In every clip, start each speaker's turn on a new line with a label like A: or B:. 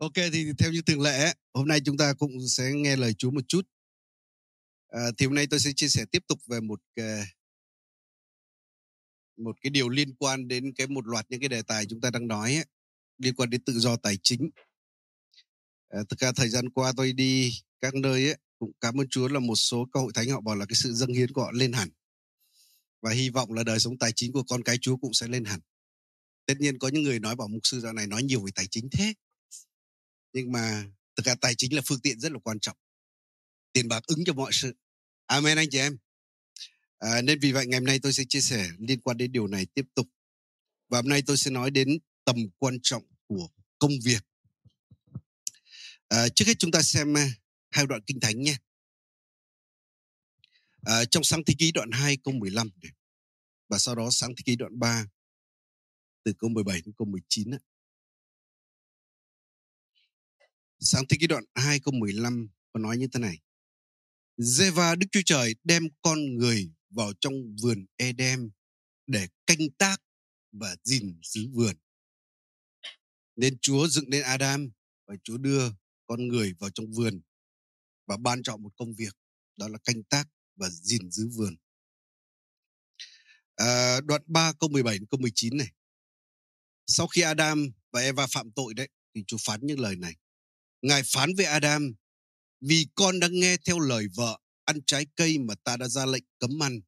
A: Ok thì theo như thường lệ hôm nay chúng ta cũng sẽ nghe lời Chúa một chút. À, thì hôm nay tôi sẽ chia sẻ tiếp tục về một cái, một cái điều liên quan đến cái một loạt những cái đề tài chúng ta đang nói ấy, liên quan đến tự do tài chính. À, thực ra thời gian qua tôi đi các nơi ấy, cũng cảm ơn Chúa là một số các hội thánh họ bảo là cái sự dâng hiến của họ lên hẳn và hy vọng là đời sống tài chính của con cái Chúa cũng sẽ lên hẳn. Tất nhiên có những người nói bảo mục sư dạo này nói nhiều về tài chính thế nhưng mà thực ra tài chính là phương tiện rất là quan trọng. Tiền bạc ứng cho mọi sự. Amen anh chị em. À, nên vì vậy ngày hôm nay tôi sẽ chia sẻ liên quan đến điều này tiếp tục. Và hôm nay tôi sẽ nói đến tầm quan trọng của công việc. À, trước hết chúng ta xem à, hai đoạn kinh thánh nhé. À, trong sáng thế ký đoạn 2 câu 15 này, và sau đó sáng thế ký đoạn 3 từ câu 17 đến câu 19 ấy. Sáng thế ký đoạn 2 câu 15 có nói như thế này. Giê-va Đức Chúa Trời đem con người vào trong vườn Edem để canh tác và gìn giữ vườn. Nên Chúa dựng nên Adam và Chúa đưa con người vào trong vườn và ban cho một công việc đó là canh tác và gìn giữ vườn. À, đoạn 3 câu 17 câu 19 này. Sau khi Adam và Eva phạm tội đấy thì Chúa phán những lời này. Ngài phán với Adam, vì con đã nghe theo lời vợ, ăn trái cây mà ta đã ra lệnh cấm ăn,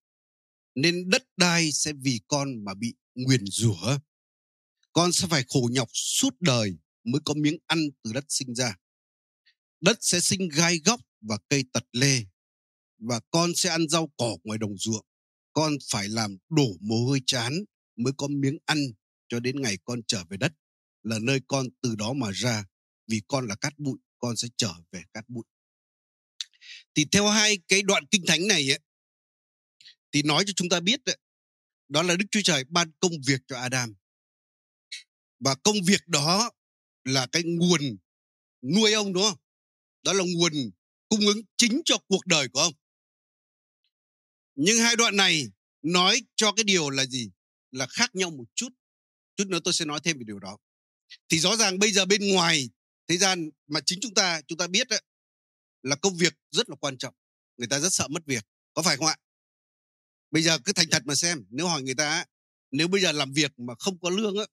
A: nên đất đai sẽ vì con mà bị nguyền rủa. Con sẽ phải khổ nhọc suốt đời mới có miếng ăn từ đất sinh ra. Đất sẽ sinh gai góc và cây tật lê, và con sẽ ăn rau cỏ ngoài đồng ruộng. Con phải làm đổ mồ hôi chán mới có miếng ăn cho đến ngày con trở về đất, là nơi con từ đó mà ra vì con là cát bụi con sẽ trở về cát bụi thì theo hai cái đoạn kinh thánh này ấy, thì nói cho chúng ta biết ấy, đó là Đức Chúa Trời ban công việc cho Adam và công việc đó là cái nguồn nuôi ông đúng không? Đó là nguồn cung ứng chính cho cuộc đời của ông. Nhưng hai đoạn này nói cho cái điều là gì? Là khác nhau một chút. Chút nữa tôi sẽ nói thêm về điều đó. Thì rõ ràng bây giờ bên ngoài thế gian mà chính chúng ta chúng ta biết đấy, là công việc rất là quan trọng người ta rất sợ mất việc có phải không ạ? Bây giờ cứ thành thật mà xem nếu hỏi người ta nếu bây giờ làm việc mà không có lương á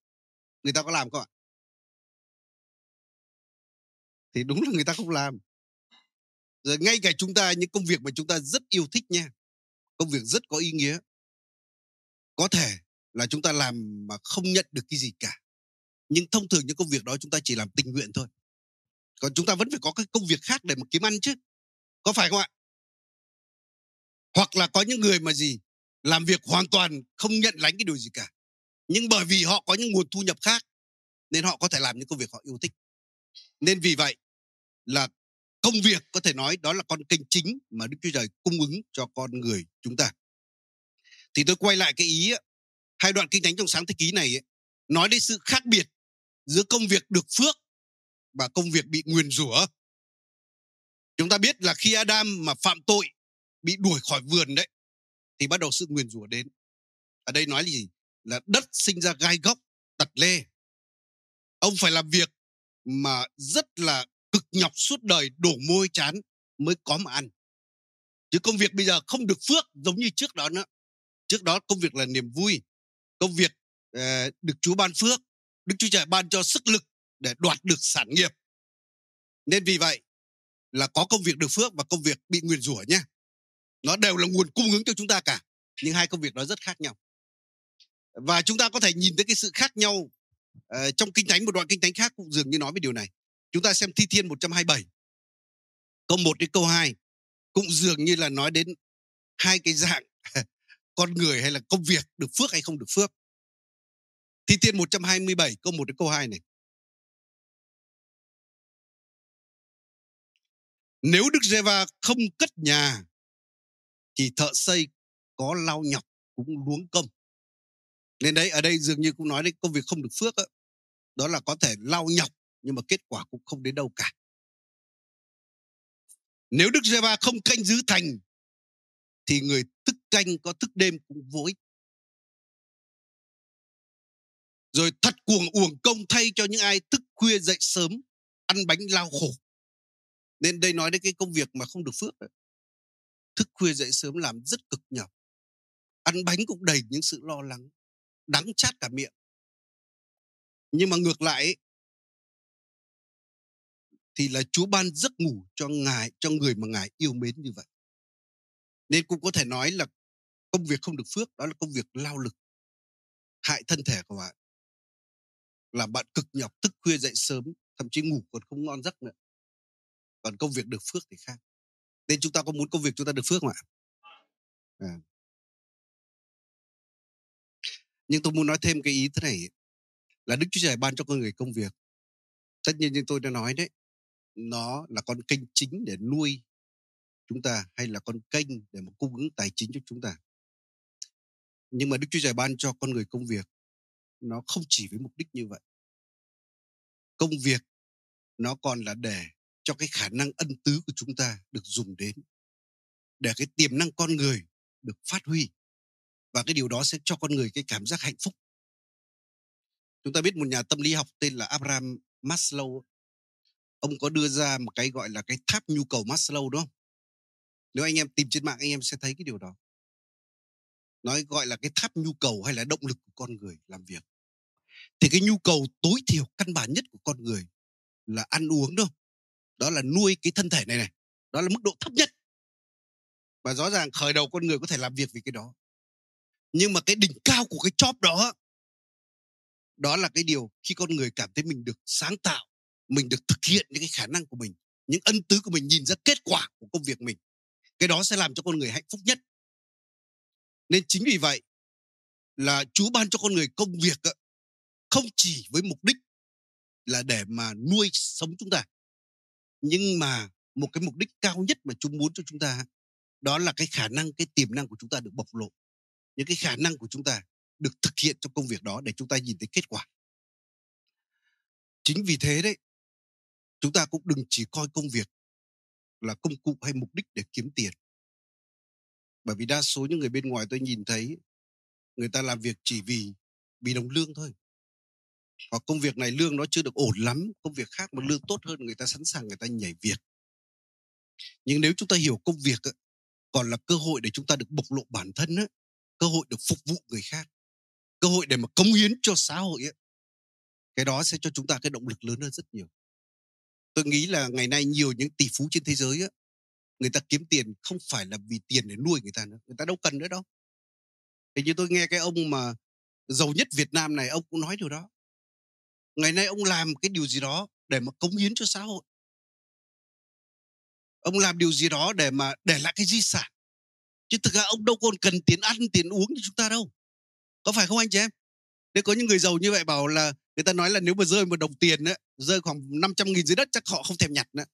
A: người ta có làm không ạ? Thì đúng là người ta không làm. Rồi ngay cả chúng ta những công việc mà chúng ta rất yêu thích nha công việc rất có ý nghĩa có thể là chúng ta làm mà không nhận được cái gì cả. Nhưng thông thường những công việc đó chúng ta chỉ làm tình nguyện thôi còn chúng ta vẫn phải có cái công việc khác để mà kiếm ăn chứ. Có phải không ạ? Hoặc là có những người mà gì làm việc hoàn toàn không nhận lãnh cái điều gì cả. Nhưng bởi vì họ có những nguồn thu nhập khác nên họ có thể làm những công việc họ yêu thích. Nên vì vậy là công việc có thể nói đó là con kênh chính mà Đức Chúa Trời cung ứng cho con người chúng ta. Thì tôi quay lại cái ý hai đoạn kinh thánh trong sáng thế ký này ấy, nói đến sự khác biệt giữa công việc được phước và công việc bị nguyền rủa. Chúng ta biết là khi Adam mà phạm tội bị đuổi khỏi vườn đấy thì bắt đầu sự nguyền rủa đến. Ở đây nói là gì? Là đất sinh ra gai góc, tật lê. Ông phải làm việc mà rất là cực nhọc suốt đời đổ môi chán mới có mà ăn. Chứ công việc bây giờ không được phước giống như trước đó nữa. Trước đó công việc là niềm vui. Công việc uh, được Chúa ban phước. Đức Chúa Trời ban cho sức lực để đoạt được sản nghiệp. Nên vì vậy là có công việc được phước và công việc bị nguyền rủa nhé. Nó đều là nguồn cung ứng cho chúng ta cả. Nhưng hai công việc đó rất khác nhau. Và chúng ta có thể nhìn thấy cái sự khác nhau uh, trong kinh thánh một đoạn kinh thánh khác cũng dường như nói về điều này. Chúng ta xem Thi Thiên 127 câu 1 đến câu 2 cũng dường như là nói đến hai cái dạng con người hay là công việc được phước hay không được phước. Thi Thiên 127 câu 1 đến câu 2 này. Nếu Đức Giê-va không cất nhà thì thợ xây có lao nhọc cũng luống công. Nên đấy ở đây dường như cũng nói đến công việc không được phước đó, đó là có thể lao nhọc nhưng mà kết quả cũng không đến đâu cả. Nếu Đức Giê-va không canh giữ thành thì người thức canh có thức đêm cũng vô ích. Rồi thật cuồng uổng công thay cho những ai thức khuya dậy sớm ăn bánh lao khổ nên đây nói đến cái công việc mà không được phước đấy. thức khuya dậy sớm làm rất cực nhọc. Ăn bánh cũng đầy những sự lo lắng, đắng chát cả miệng. Nhưng mà ngược lại thì là Chúa ban giấc ngủ cho ngài, cho người mà ngài yêu mến như vậy. Nên cũng có thể nói là công việc không được phước, đó là công việc lao lực, hại thân thể của bạn. Làm bạn cực nhọc, thức khuya dậy sớm, thậm chí ngủ còn không ngon giấc nữa còn công việc được phước thì khác. Nên chúng ta có muốn công việc chúng ta được phước không ạ? À. nhưng tôi muốn nói thêm cái ý thế này là đức chúa trời ban cho con người công việc. Tất nhiên như tôi đã nói đấy, nó là con kênh chính để nuôi chúng ta hay là con kênh để mà cung ứng tài chính cho chúng ta. Nhưng mà đức chúa trời ban cho con người công việc, nó không chỉ với mục đích như vậy. Công việc nó còn là để cho cái khả năng ân tứ của chúng ta được dùng đến để cái tiềm năng con người được phát huy. Và cái điều đó sẽ cho con người cái cảm giác hạnh phúc. Chúng ta biết một nhà tâm lý học tên là Abraham Maslow, ông có đưa ra một cái gọi là cái tháp nhu cầu Maslow, đúng không? Nếu anh em tìm trên mạng, anh em sẽ thấy cái điều đó. Nói gọi là cái tháp nhu cầu hay là động lực của con người làm việc. Thì cái nhu cầu tối thiểu, căn bản nhất của con người là ăn uống đâu đó là nuôi cái thân thể này này. Đó là mức độ thấp nhất. Và rõ ràng khởi đầu con người có thể làm việc vì cái đó. Nhưng mà cái đỉnh cao của cái chóp đó đó là cái điều khi con người cảm thấy mình được sáng tạo, mình được thực hiện những cái khả năng của mình, những ân tứ của mình, nhìn ra kết quả của công việc mình. Cái đó sẽ làm cho con người hạnh phúc nhất. Nên chính vì vậy là Chúa ban cho con người công việc không chỉ với mục đích là để mà nuôi sống chúng ta nhưng mà một cái mục đích cao nhất mà chúng muốn cho chúng ta đó là cái khả năng, cái tiềm năng của chúng ta được bộc lộ. Những cái khả năng của chúng ta được thực hiện trong công việc đó để chúng ta nhìn thấy kết quả. Chính vì thế đấy, chúng ta cũng đừng chỉ coi công việc là công cụ hay mục đích để kiếm tiền. Bởi vì đa số những người bên ngoài tôi nhìn thấy, người ta làm việc chỉ vì vì đồng lương thôi hoặc công việc này lương nó chưa được ổn lắm, công việc khác mà lương tốt hơn, người ta sẵn sàng người ta nhảy việc. Nhưng nếu chúng ta hiểu công việc còn là cơ hội để chúng ta được bộc lộ bản thân cơ hội được phục vụ người khác, cơ hội để mà cống hiến cho xã hội cái đó sẽ cho chúng ta cái động lực lớn hơn rất nhiều. Tôi nghĩ là ngày nay nhiều những tỷ phú trên thế giới người ta kiếm tiền không phải là vì tiền để nuôi người ta nữa, người ta đâu cần nữa đâu. Thì như tôi nghe cái ông mà giàu nhất Việt Nam này, ông cũng nói điều đó ngày nay ông làm cái điều gì đó để mà cống hiến cho xã hội. Ông làm điều gì đó để mà để lại cái di sản. Chứ thực ra ông đâu còn cần tiền ăn tiền uống như chúng ta đâu. Có phải không anh chị em? Thế có những người giàu như vậy bảo là người ta nói là nếu mà rơi một đồng tiền ấy, rơi khoảng 500 nghìn dưới đất chắc họ không thèm nhặt nữa.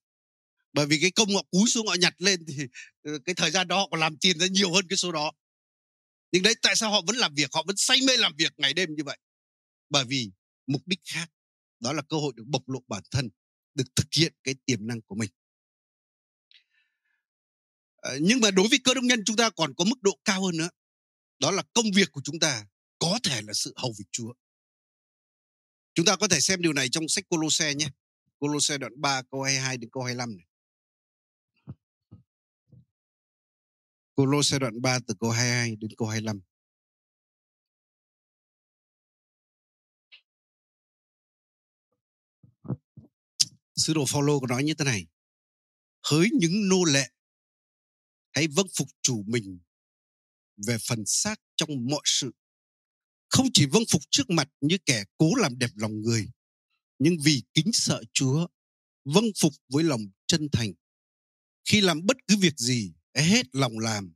A: Bởi vì cái công họ cúi xuống họ nhặt lên thì ờ, cái thời gian đó họ còn làm tiền ra nhiều hơn cái số đó. Nhưng đấy tại sao họ vẫn làm việc họ vẫn say mê làm việc ngày đêm như vậy? Bởi vì mục đích khác đó là cơ hội được bộc lộ bản thân, được thực hiện cái tiềm năng của mình ờ, nhưng mà đối với cơ đông nhân chúng ta còn có mức độ cao hơn nữa đó là công việc của chúng ta có thể là sự hầu việc Chúa chúng ta có thể xem điều này trong sách Colosse nhé Colosse đoạn 3 câu 22 đến câu 25 này. Colosse đoạn 3 từ câu 22 đến câu 25. Sứ đồ Phaolô có nói như thế này: Hỡi những nô lệ, hãy vâng phục chủ mình về phần xác trong mọi sự. Không chỉ vâng phục trước mặt như kẻ cố làm đẹp lòng người, nhưng vì kính sợ Chúa, vâng phục với lòng chân thành. Khi làm bất cứ việc gì, hết lòng làm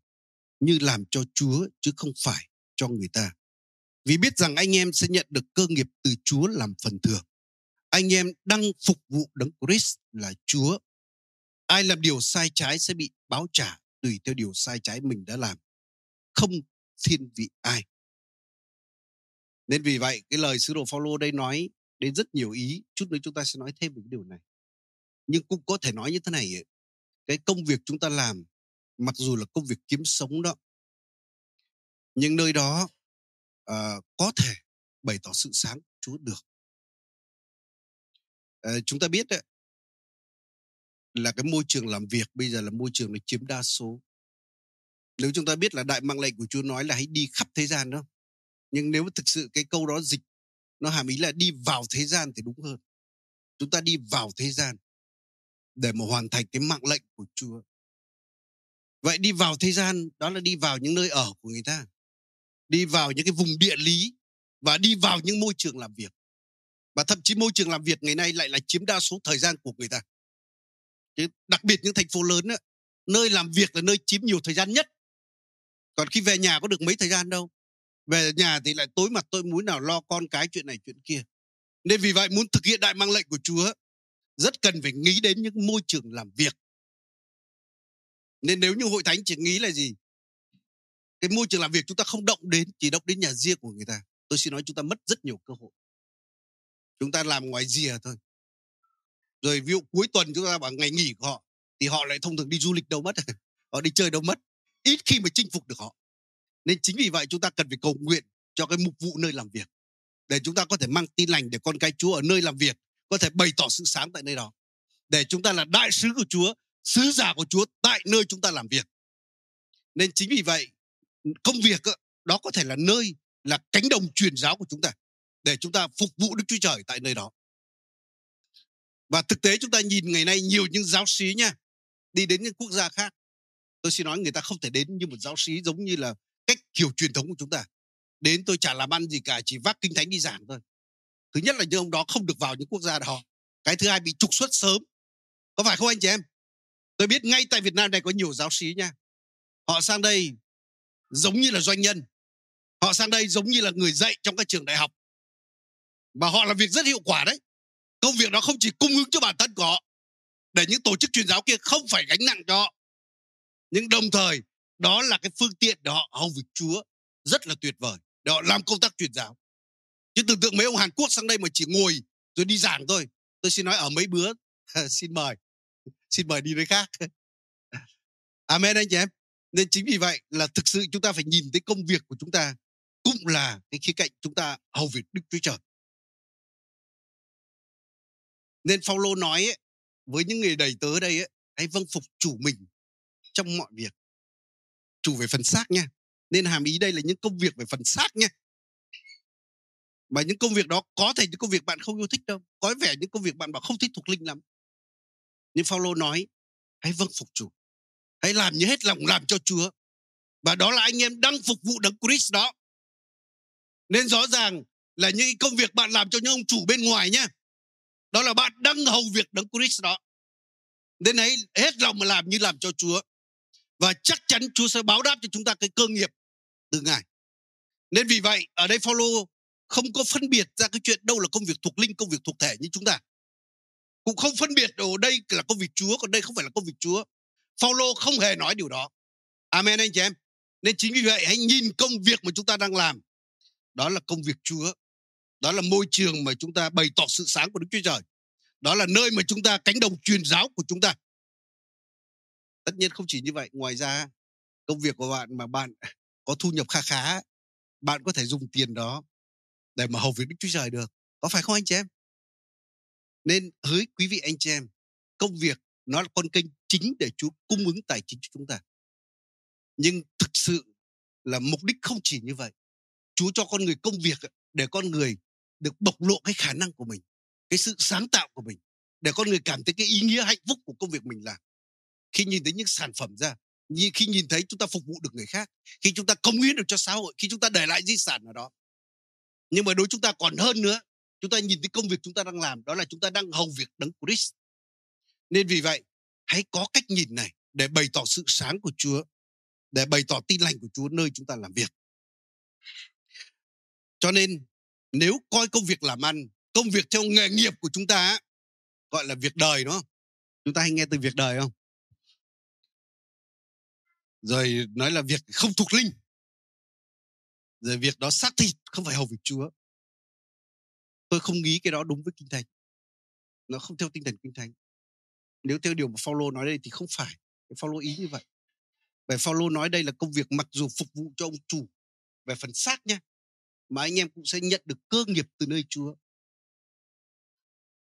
A: như làm cho Chúa chứ không phải cho người ta. Vì biết rằng anh em sẽ nhận được cơ nghiệp từ Chúa làm phần thưởng. Anh em đang phục vụ đấng Christ là Chúa. Ai làm điều sai trái sẽ bị báo trả tùy theo điều sai trái mình đã làm. Không thiên vị ai. Nên vì vậy cái lời sứ đồ Phaolô đây nói đến rất nhiều ý. Chút nữa chúng ta sẽ nói thêm về cái điều này. Nhưng cũng có thể nói như thế này. Cái công việc chúng ta làm mặc dù là công việc kiếm sống đó nhưng nơi đó uh, có thể bày tỏ sự sáng Chúa được Ờ, chúng ta biết đấy, là cái môi trường làm việc bây giờ là môi trường nó chiếm đa số. Nếu chúng ta biết là đại mạng lệnh của Chúa nói là hãy đi khắp thế gian đó. Nhưng nếu thực sự cái câu đó dịch nó hàm ý là đi vào thế gian thì đúng hơn. Chúng ta đi vào thế gian để mà hoàn thành cái mạng lệnh của Chúa. Vậy đi vào thế gian đó là đi vào những nơi ở của người ta. Đi vào những cái vùng địa lý và đi vào những môi trường làm việc. Và thậm chí môi trường làm việc ngày nay lại là chiếm đa số thời gian của người ta. Chứ đặc biệt những thành phố lớn đó, nơi làm việc là nơi chiếm nhiều thời gian nhất. Còn khi về nhà có được mấy thời gian đâu. Về nhà thì lại tối mặt tôi muốn nào lo con cái chuyện này chuyện kia. Nên vì vậy muốn thực hiện đại mang lệnh của Chúa rất cần phải nghĩ đến những môi trường làm việc. Nên nếu như hội thánh chỉ nghĩ là gì? Cái môi trường làm việc chúng ta không động đến, chỉ động đến nhà riêng của người ta. Tôi xin nói chúng ta mất rất nhiều cơ hội. Chúng ta làm ngoài rìa thôi. Rồi ví dụ cuối tuần chúng ta bảo ngày nghỉ của họ thì họ lại thông thường đi du lịch đâu mất. họ đi chơi đâu mất. Ít khi mà chinh phục được họ. Nên chính vì vậy chúng ta cần phải cầu nguyện cho cái mục vụ nơi làm việc. Để chúng ta có thể mang tin lành để con cái Chúa ở nơi làm việc có thể bày tỏ sự sáng tại nơi đó. Để chúng ta là đại sứ của Chúa, sứ giả của Chúa tại nơi chúng ta làm việc. Nên chính vì vậy công việc đó có thể là nơi là cánh đồng truyền giáo của chúng ta để chúng ta phục vụ Đức Chúa Trời tại nơi đó. Và thực tế chúng ta nhìn ngày nay nhiều những giáo sĩ nha, đi đến những quốc gia khác. Tôi xin nói người ta không thể đến như một giáo sĩ giống như là cách kiểu truyền thống của chúng ta. Đến tôi chả làm ăn gì cả, chỉ vác kinh thánh đi giảng thôi. Thứ nhất là những ông đó không được vào những quốc gia đó. Cái thứ hai bị trục xuất sớm. Có phải không anh chị em? Tôi biết ngay tại Việt Nam này có nhiều giáo sĩ nha. Họ sang đây giống như là doanh nhân. Họ sang đây giống như là người dạy trong các trường đại học. Và họ làm việc rất hiệu quả đấy. Công việc đó không chỉ cung ứng cho bản thân của họ. Để những tổ chức truyền giáo kia không phải gánh nặng cho họ. Nhưng đồng thời, đó là cái phương tiện để họ hầu việc Chúa rất là tuyệt vời. Để họ làm công tác truyền giáo. Chứ tưởng tượng mấy ông Hàn Quốc sang đây mà chỉ ngồi rồi đi giảng thôi. Tôi xin nói ở mấy bữa. xin mời. Xin mời đi nơi khác. Amen anh chị em. Nên chính vì vậy là thực sự chúng ta phải nhìn thấy công việc của chúng ta cũng là cái khía cạnh chúng ta hầu việc Đức Chúa Trời. Nên Phaolô nói ấy, với những người đầy tớ đây ấy, hãy vâng phục chủ mình trong mọi việc. Chủ về phần xác nha. Nên hàm ý đây là những công việc về phần xác nha. Mà những công việc đó có thể những công việc bạn không yêu thích đâu. Có vẻ những công việc bạn bảo không thích thuộc linh lắm. Nhưng Phaolô nói hãy vâng phục chủ. Hãy làm như hết lòng làm cho Chúa. Và đó là anh em đang phục vụ đấng Christ đó. Nên rõ ràng là những công việc bạn làm cho những ông chủ bên ngoài nhá. Đó là bạn đang hầu việc đấng Christ đó. Nên hãy hết lòng mà làm như làm cho Chúa. Và chắc chắn Chúa sẽ báo đáp cho chúng ta cái cơ nghiệp từ Ngài. Nên vì vậy, ở đây Phaolô không có phân biệt ra cái chuyện đâu là công việc thuộc linh, công việc thuộc thể như chúng ta. Cũng không phân biệt ở đây là công việc Chúa, còn đây không phải là công việc Chúa. Phaolô không hề nói điều đó. Amen anh chị em. Nên chính vì vậy hãy nhìn công việc mà chúng ta đang làm. Đó là công việc Chúa. Đó là môi trường mà chúng ta bày tỏ sự sáng của Đức Chúa Trời. Đó là nơi mà chúng ta cánh đồng truyền giáo của chúng ta. Tất nhiên không chỉ như vậy, ngoài ra công việc của bạn mà bạn có thu nhập kha khá, bạn có thể dùng tiền đó để mà hầu việc Đức Chúa Trời được. Có phải không anh chị em? Nên hỡi quý vị anh chị em, công việc nó là con kênh chính để Chúa cung ứng tài chính cho chúng ta. Nhưng thực sự là mục đích không chỉ như vậy. Chúa cho con người công việc để con người được bộc lộ cái khả năng của mình, cái sự sáng tạo của mình, để con người cảm thấy cái ý nghĩa hạnh phúc của công việc mình làm. Khi nhìn thấy những sản phẩm ra, như khi nhìn thấy chúng ta phục vụ được người khác, khi chúng ta công hiến được cho xã hội, khi chúng ta để lại di sản ở đó. Nhưng mà đối chúng ta còn hơn nữa, chúng ta nhìn thấy công việc chúng ta đang làm, đó là chúng ta đang hầu việc đấng Christ. Nên vì vậy, hãy có cách nhìn này để bày tỏ sự sáng của Chúa, để bày tỏ tin lành của Chúa nơi chúng ta làm việc. Cho nên nếu coi công việc làm ăn, công việc theo nghề nghiệp của chúng ta gọi là việc đời đúng không? Chúng ta hay nghe từ việc đời không? Rồi nói là việc không thuộc linh. Rồi việc đó xác thịt không phải hầu việc Chúa. Tôi không nghĩ cái đó đúng với kinh thánh. Nó không theo tinh thần kinh thánh. Nếu theo điều mà Phaolô nói đây thì không phải. Phaolô ý như vậy. Bởi Phaolô nói đây là công việc mặc dù phục vụ cho ông chủ về phần xác nha, mà anh em cũng sẽ nhận được cơ nghiệp từ nơi Chúa.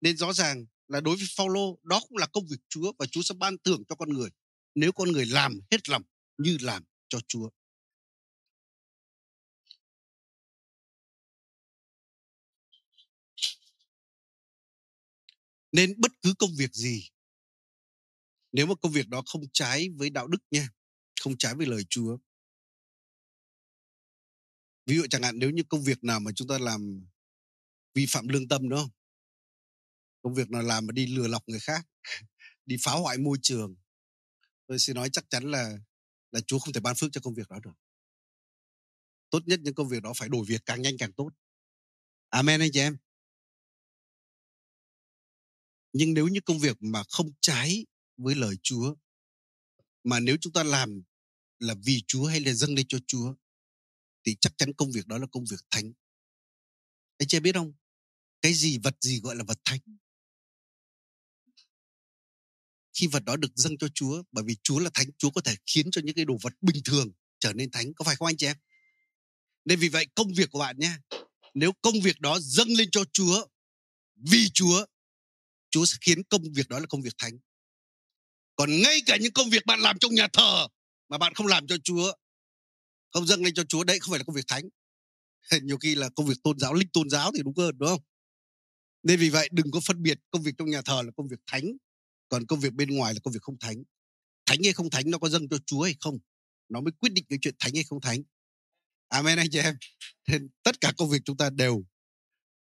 A: Nên rõ ràng là đối với Phaolô đó cũng là công việc Chúa và Chúa sẽ ban thưởng cho con người nếu con người làm hết lòng như làm cho Chúa. Nên bất cứ công việc gì nếu mà công việc đó không trái với đạo đức nha, không trái với lời Chúa. Ví dụ chẳng hạn nếu như công việc nào mà chúng ta làm vi phạm lương tâm, đúng không? công việc nào làm mà đi lừa lọc người khác, đi phá hoại môi trường, tôi xin nói chắc chắn là là Chúa không thể ban phước cho công việc đó được. Tốt nhất những công việc đó phải đổi việc càng nhanh càng tốt. Amen anh chị em. Nhưng nếu như công việc mà không trái với lời Chúa, mà nếu chúng ta làm là vì Chúa hay là dâng lên cho Chúa thì chắc chắn công việc đó là công việc thánh. Anh chị biết không? Cái gì vật gì gọi là vật thánh? Khi vật đó được dâng cho Chúa, bởi vì Chúa là thánh, Chúa có thể khiến cho những cái đồ vật bình thường trở nên thánh, có phải không anh chị em? Nên vì vậy công việc của bạn nhé, nếu công việc đó dâng lên cho Chúa vì Chúa, Chúa sẽ khiến công việc đó là công việc thánh. Còn ngay cả những công việc bạn làm trong nhà thờ mà bạn không làm cho Chúa, không dâng lên cho Chúa đấy không phải là công việc thánh. Nhiều khi là công việc tôn giáo, linh tôn giáo thì đúng hơn đúng không? Nên vì vậy đừng có phân biệt công việc trong nhà thờ là công việc thánh, còn công việc bên ngoài là công việc không thánh. Thánh hay không thánh nó có dâng cho Chúa hay không? Nó mới quyết định cái chuyện thánh hay không thánh. Amen anh chị em. Nên tất cả công việc chúng ta đều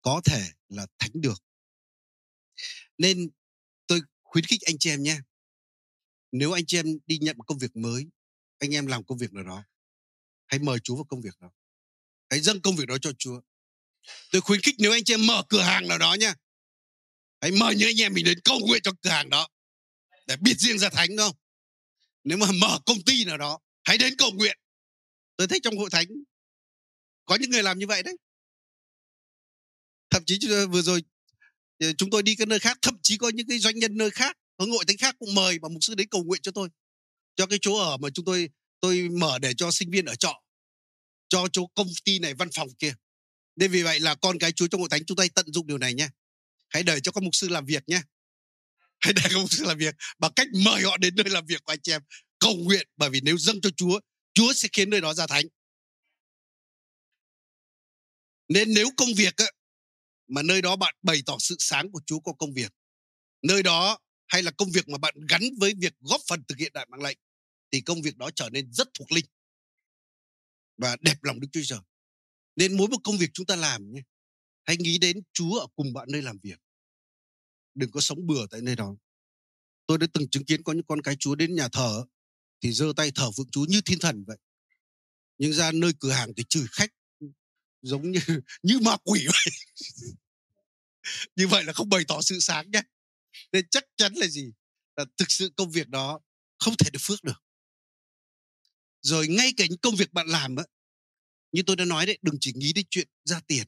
A: có thể là thánh được. Nên tôi khuyến khích anh chị em nhé. Nếu anh chị em đi nhận một công việc mới, anh em làm công việc nào đó, hãy mời Chúa vào công việc đó. Hãy dâng công việc đó cho Chúa. Tôi khuyến khích nếu anh chị em mở cửa hàng nào đó nha. Hãy mời những anh em mình đến cầu nguyện cho cửa hàng đó. Để biết riêng ra thánh không? Nếu mà mở công ty nào đó, hãy đến cầu nguyện. Tôi thấy trong hội thánh có những người làm như vậy đấy. Thậm chí vừa rồi ờ, chúng tôi đi cái nơi khác, thậm chí có những cái doanh nhân nơi khác, hướng hội thánh khác cũng mời mà mục sư đến cầu nguyện cho tôi. Cho cái chỗ ở mà chúng tôi tôi mở để cho sinh viên ở trọ, cho chỗ công ty này, văn phòng kia. Nên vì vậy là con cái chúa trong hội thánh chúng ta tận dụng điều này nhé. Hãy để cho các mục sư làm việc nhé. Hãy để các mục sư làm việc bằng cách mời họ đến nơi làm việc của anh chị em. Cầu nguyện, bởi vì nếu dâng cho chúa chúa sẽ khiến nơi đó ra thánh. Nên nếu công việc ấy mà nơi đó bạn bày tỏ sự sáng của chúa qua công việc, nơi đó hay là công việc mà bạn gắn với việc góp phần thực hiện đại mạng lệnh thì công việc đó trở nên rất thuộc linh và đẹp lòng Đức Chúa Trời. Nên mỗi một công việc chúng ta làm nhé, hãy nghĩ đến Chúa ở cùng bạn nơi làm việc. Đừng có sống bừa tại nơi đó. Tôi đã từng chứng kiến có những con cái Chúa đến nhà thờ thì giơ tay thờ phượng Chúa như thiên thần vậy. Nhưng ra nơi cửa hàng thì chửi khách giống như như ma quỷ vậy. như vậy là không bày tỏ sự sáng nhé. Nên chắc chắn là gì? Là thực sự công việc đó không thể được phước được rồi ngay cả những công việc bạn làm á, như tôi đã nói đấy, đừng chỉ nghĩ đến chuyện ra tiền.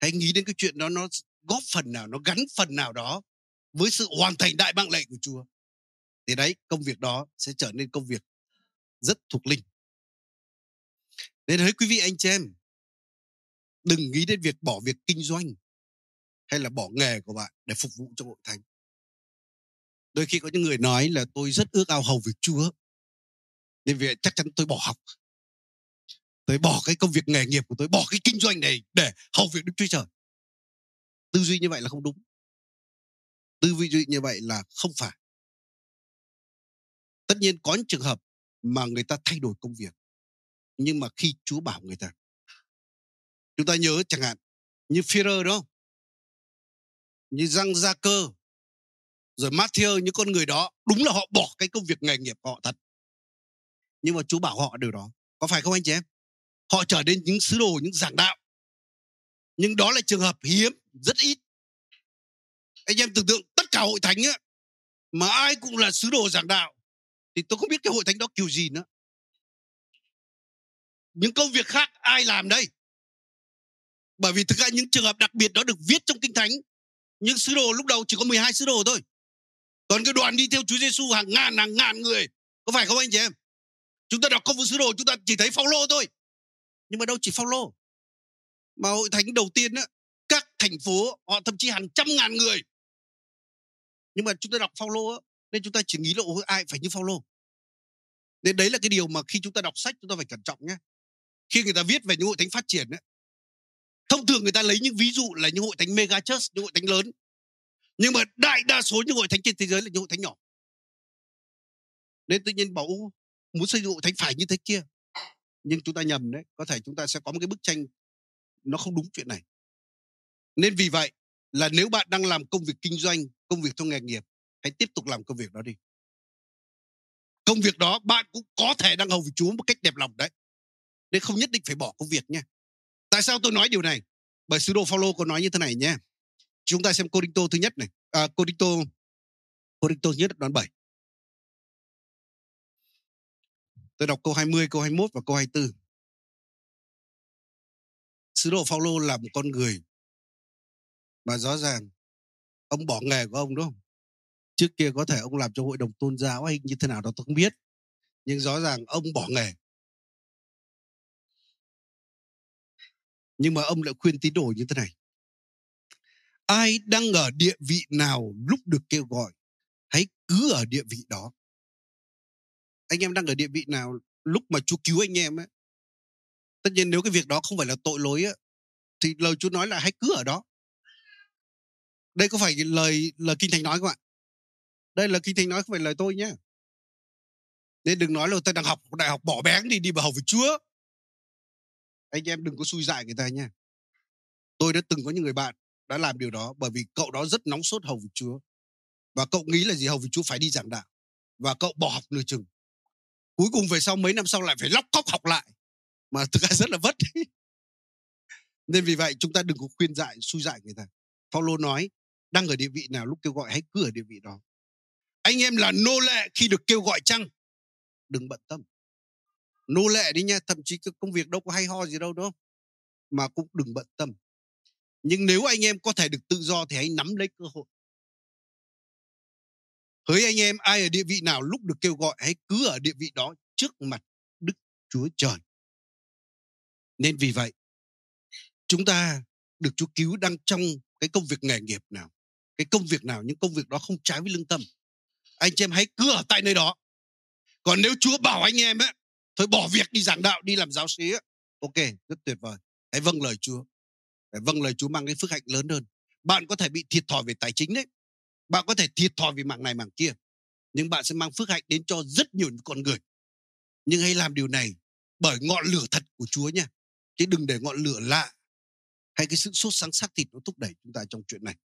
A: Hãy nghĩ đến cái chuyện đó, nó góp phần nào, nó gắn phần nào đó với sự hoàn thành đại mạng lệnh của Chúa. Thì đấy, công việc đó sẽ trở nên công việc rất thuộc linh. Nên hỡi quý vị anh chị em, đừng nghĩ đến việc bỏ việc kinh doanh hay là bỏ nghề của bạn để phục vụ cho hội thánh. Đôi khi có những người nói là tôi rất ước ao hầu việc Chúa nên vì chắc chắn tôi bỏ học. Tôi bỏ cái công việc nghề nghiệp của tôi, bỏ cái kinh doanh này để hầu việc đức chúa trời. Tư duy như vậy là không đúng. Tư duy như vậy là không phải. Tất nhiên có những trường hợp mà người ta thay đổi công việc, nhưng mà khi chúa bảo người ta. Chúng ta nhớ chẳng hạn, như Führer đó như răng gia cơ, rồi Matthew, những con người đó, đúng là họ bỏ cái công việc nghề nghiệp của họ thật nhưng mà Chúa bảo họ điều đó. Có phải không anh chị em? Họ trở nên những sứ đồ, những giảng đạo. Nhưng đó là trường hợp hiếm, rất ít. Anh em tưởng tượng tất cả hội thánh á, mà ai cũng là sứ đồ giảng đạo, thì tôi không biết cái hội thánh đó kiểu gì nữa. Những công việc khác ai làm đây? Bởi vì thực ra những trường hợp đặc biệt đó được viết trong kinh thánh, những sứ đồ lúc đầu chỉ có 12 sứ đồ thôi. Còn cái đoàn đi theo Chúa Giêsu hàng ngàn hàng ngàn người, có phải không anh chị em? Chúng ta đọc công vụ sứ đồ chúng ta chỉ thấy Phaolô thôi. Nhưng mà đâu chỉ Phaolô. Mà hội thánh đầu tiên á, các thành phố họ thậm chí hàng trăm ngàn người. nhưng mà chúng ta đọc Phaolô á nên chúng ta chỉ nghĩ là ai phải như Phaolô nên đấy là cái điều mà khi chúng ta đọc sách chúng ta phải cẩn trọng nhé khi người ta viết về những hội thánh phát triển ấy, thông thường người ta lấy những ví dụ là những hội thánh mega church những hội thánh lớn nhưng mà đại đa số những hội thánh trên thế giới là những hội thánh nhỏ nên tự nhiên bảo muốn xây dựng thánh phải như thế kia. Nhưng chúng ta nhầm đấy có thể chúng ta sẽ có một cái bức tranh nó không đúng chuyện này. Nên vì vậy là nếu bạn đang làm công việc kinh doanh công việc trong nghề nghiệp hãy tiếp tục làm công việc đó đi. Công việc đó bạn cũng có thể đang hầu Chúa một cách đẹp lòng đấy. Nên không nhất định phải bỏ công việc nha. Tại sao tôi nói điều này? Bởi sứ đồ Phaolô có nói như thế này nha chúng ta xem Corinto thứ nhất này à, Corinto Corinto thứ nhất đoạn 7 tôi đọc câu 20 câu 21 và câu 24 sứ đồ Phaolô là một con người mà rõ ràng ông bỏ nghề của ông, đúng không? Trước kia có thể ông làm cho hội đồng tôn giáo hay như thế nào đó tôi không biết, nhưng rõ ràng ông bỏ nghề. Nhưng mà ông lại khuyên tín đồ như thế này. Ai đang ở địa vị nào lúc được kêu gọi, hãy cứ ở địa vị đó anh em đang ở địa vị nào lúc mà Chúa cứu anh em ấy tất nhiên nếu cái việc đó không phải là tội lỗi ấy, thì lời Chúa nói là hãy cứ ở đó. Đây có phải lời lời kinh thánh nói không ạ? Đây là kinh thánh nói không phải lời tôi nhé nên đừng nói là tôi đang học đại học bỏ bén đi đi vào học với Chúa. Anh em đừng có xui dại người ta nha tôi đã từng có những người bạn đã làm điều đó bởi vì cậu đó rất nóng sốt hầu với Chúa. Và cậu nghĩ là gì? Hầu với Chúa phải đi giảng đạo. Và cậu bỏ học nửa chừng cuối cùng về sau mấy năm sau lại phải lóc cóc học lại. Mà thực ra rất là vất. Nên vì vậy chúng ta đừng có khuyên dạy xui dạy người ta. Paulo nói, đang ở địa vị nào lúc kêu gọi hãy cứ ở địa vị đó. Anh em là nô lệ khi được kêu gọi chăng? Đừng bận tâm. Nô lệ đi nha, thậm chí cái công việc đâu có hay ho gì đâu, đúng không? Mà cũng đừng bận tâm. Nhưng nếu anh em có thể được tự do thì hãy nắm lấy cơ hội hỡi anh em ai ở địa vị nào lúc được kêu gọi hãy cứ ở địa vị đó trước mặt đức chúa trời. Nên vì vậy chúng ta được chúa cứu đang trong cái công việc nghề nghiệp nào. Cái công việc nào những công việc đó không trái với lương tâm. Anh chị em hãy cứ ở tại nơi đó. Còn nếu chúa bảo anh em ấy thôi bỏ việc đi giảng đạo đi làm giáo sĩ ấy, ok rất tuyệt vời. Hãy vâng lời chúa. Hãy vâng lời chúa mang cái phước hạnh lớn hơn. Bạn có thể bị thiệt thòi về tài chính đấy bạn có thể thiệt thòi vì mạng này, mạng kia, nhưng bạn sẽ mang phước hạnh đến cho rất nhiều con người. Nhưng hãy làm điều này bởi ngọn lửa thật của Chúa nha. Chứ đừng để ngọn lửa lạ hay cái sự sốt sáng xác thịt nó thúc đẩy chúng ta trong chuyện này.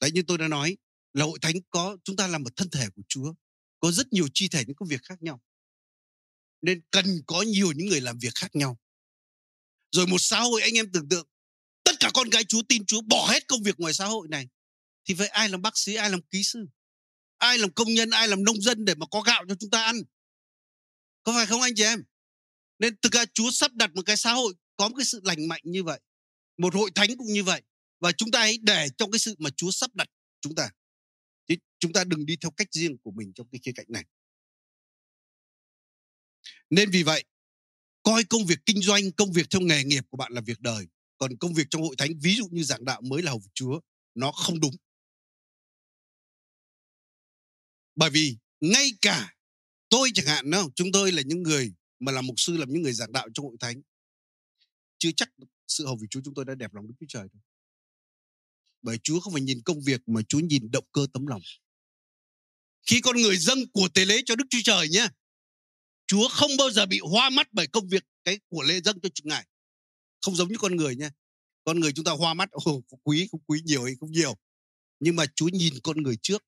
A: Đấy, như tôi đã nói, là hội thánh có, chúng ta là một thân thể của Chúa, có rất nhiều chi thể, những công việc khác nhau. Nên cần có nhiều những người làm việc khác nhau. Rồi một xã hội, anh em tưởng tượng, tất cả con gái Chúa tin Chúa bỏ hết công việc ngoài xã hội này thì vậy ai làm bác sĩ, ai làm kỹ sư? Ai làm công nhân, ai làm nông dân để mà có gạo cho chúng ta ăn? Có phải không anh chị em? Nên thực ra chúa sắp đặt một cái xã hội, có một cái sự lành mạnh như vậy, một hội thánh cũng như vậy, và chúng ta hãy để trong cái sự mà chúa sắp đặt chúng ta. Chứ chúng ta đừng đi theo cách riêng của mình trong cái khía cạnh này. Nên vì vậy, coi công việc kinh doanh, công việc theo nghề nghiệp của bạn là việc đời, còn công việc trong hội thánh, ví dụ như giảng đạo mới là hầu chúa, nó không đúng bởi vì ngay cả tôi chẳng hạn đâu chúng tôi là những người mà làm mục sư làm những người giảng đạo trong hội thánh chưa chắc sự hầu vì Chúa chúng tôi đã đẹp lòng Đức Chúa Trời đâu. Bởi Chúa không phải nhìn công việc mà Chúa nhìn động cơ tấm lòng. Khi con người dâng của tế lễ cho Đức Chúa Trời nhé, Chúa không bao giờ bị hoa mắt bởi công việc cái của lễ dâng cho ngài. Không giống như con người nhé Con người chúng ta hoa mắt, ồ, quý, không quý nhiều hay không nhiều. Nhưng mà Chúa nhìn con người trước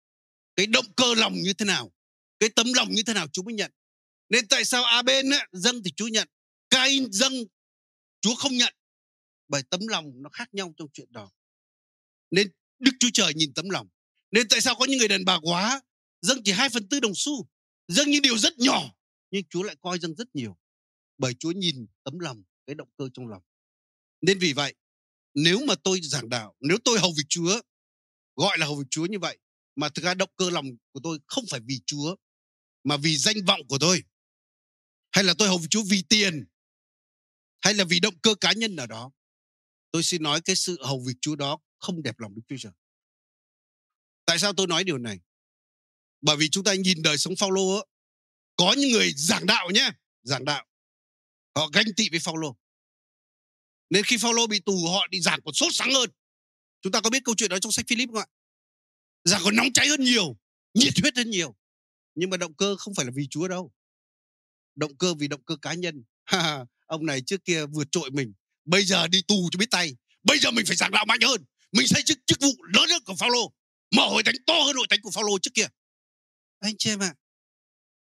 A: cái động cơ lòng như thế nào, cái tấm lòng như thế nào Chúa mới nhận. Nên tại sao a bên dâng thì Chúa nhận Cain dâng, Chúa không nhận? Bởi tấm lòng nó khác nhau trong chuyện đó. Nên Đức Chúa Trời nhìn tấm lòng. Nên tại sao có những người đàn bà quá, dâng chỉ hai phần tư đồng xu, dâng những điều rất nhỏ, nhưng Chúa lại coi dâng rất nhiều? Bởi Chúa nhìn tấm lòng, cái động cơ trong lòng. Nên vì vậy, nếu mà tôi giảng đạo, nếu tôi hầu việc Chúa, gọi là hầu việc Chúa như vậy mà thực ra động cơ lòng của tôi không phải vì Chúa mà vì danh vọng của tôi hay là tôi hầu Chúa vì tiền hay là vì động cơ cá nhân nào đó tôi xin nói cái sự hầu việc Chúa đó không đẹp lòng Đức Chúa Trời Tại sao tôi nói điều này? Bởi vì chúng ta nhìn đời sống Phaolô có những người giảng đạo nhé, giảng đạo. Họ ganh tị với Phaolô. Nên khi Phaolô bị tù họ đi giảng còn sốt sáng hơn. Chúng ta có biết câu chuyện đó trong sách Philip không ạ? Giảng còn nóng cháy hơn nhiều, nhiệt huyết hơn nhiều. Nhưng mà động cơ không phải là vì Chúa đâu. Động cơ vì động cơ cá nhân. ông này trước kia vượt trội mình, bây giờ đi tù cho biết tay. Bây giờ mình phải giảng đạo mạnh hơn. Mình xây chức chức vụ lớn hơn của Phaolô. Mở hội thánh to hơn hội thánh của Phaolô trước kia. Anh chị em ạ, à,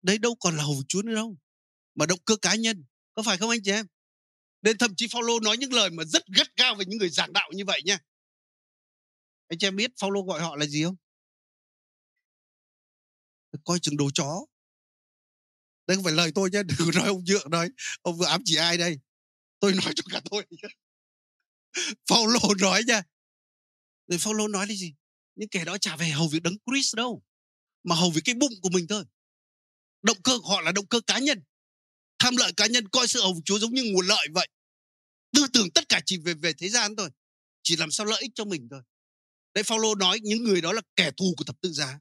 A: đấy đâu còn là hầu Chúa nữa đâu. Mà động cơ cá nhân, có phải không anh chị em? Nên thậm chí Phaolô nói những lời mà rất gắt gao về những người giảng đạo như vậy nha. Anh chị em biết Phaolô gọi họ là gì không? Coi chừng đồ chó. Đây không phải lời tôi nhé, đừng nói ông Nhượng đấy. ông vừa ám chỉ ai đây. Tôi nói cho cả tôi. Phaolô nói nha. Rồi Phaolô nói là gì? Những kẻ đó trả về hầu việc đấng Christ đâu, mà hầu việc cái bụng của mình thôi. Động cơ của họ là động cơ cá nhân. Tham lợi cá nhân coi sự hầu Chúa giống như nguồn lợi vậy. Tư tưởng tất cả chỉ về về thế gian thôi. Chỉ làm sao lợi ích cho mình thôi. Đấy Phaolô nói những người đó là kẻ thù của thập tự giá.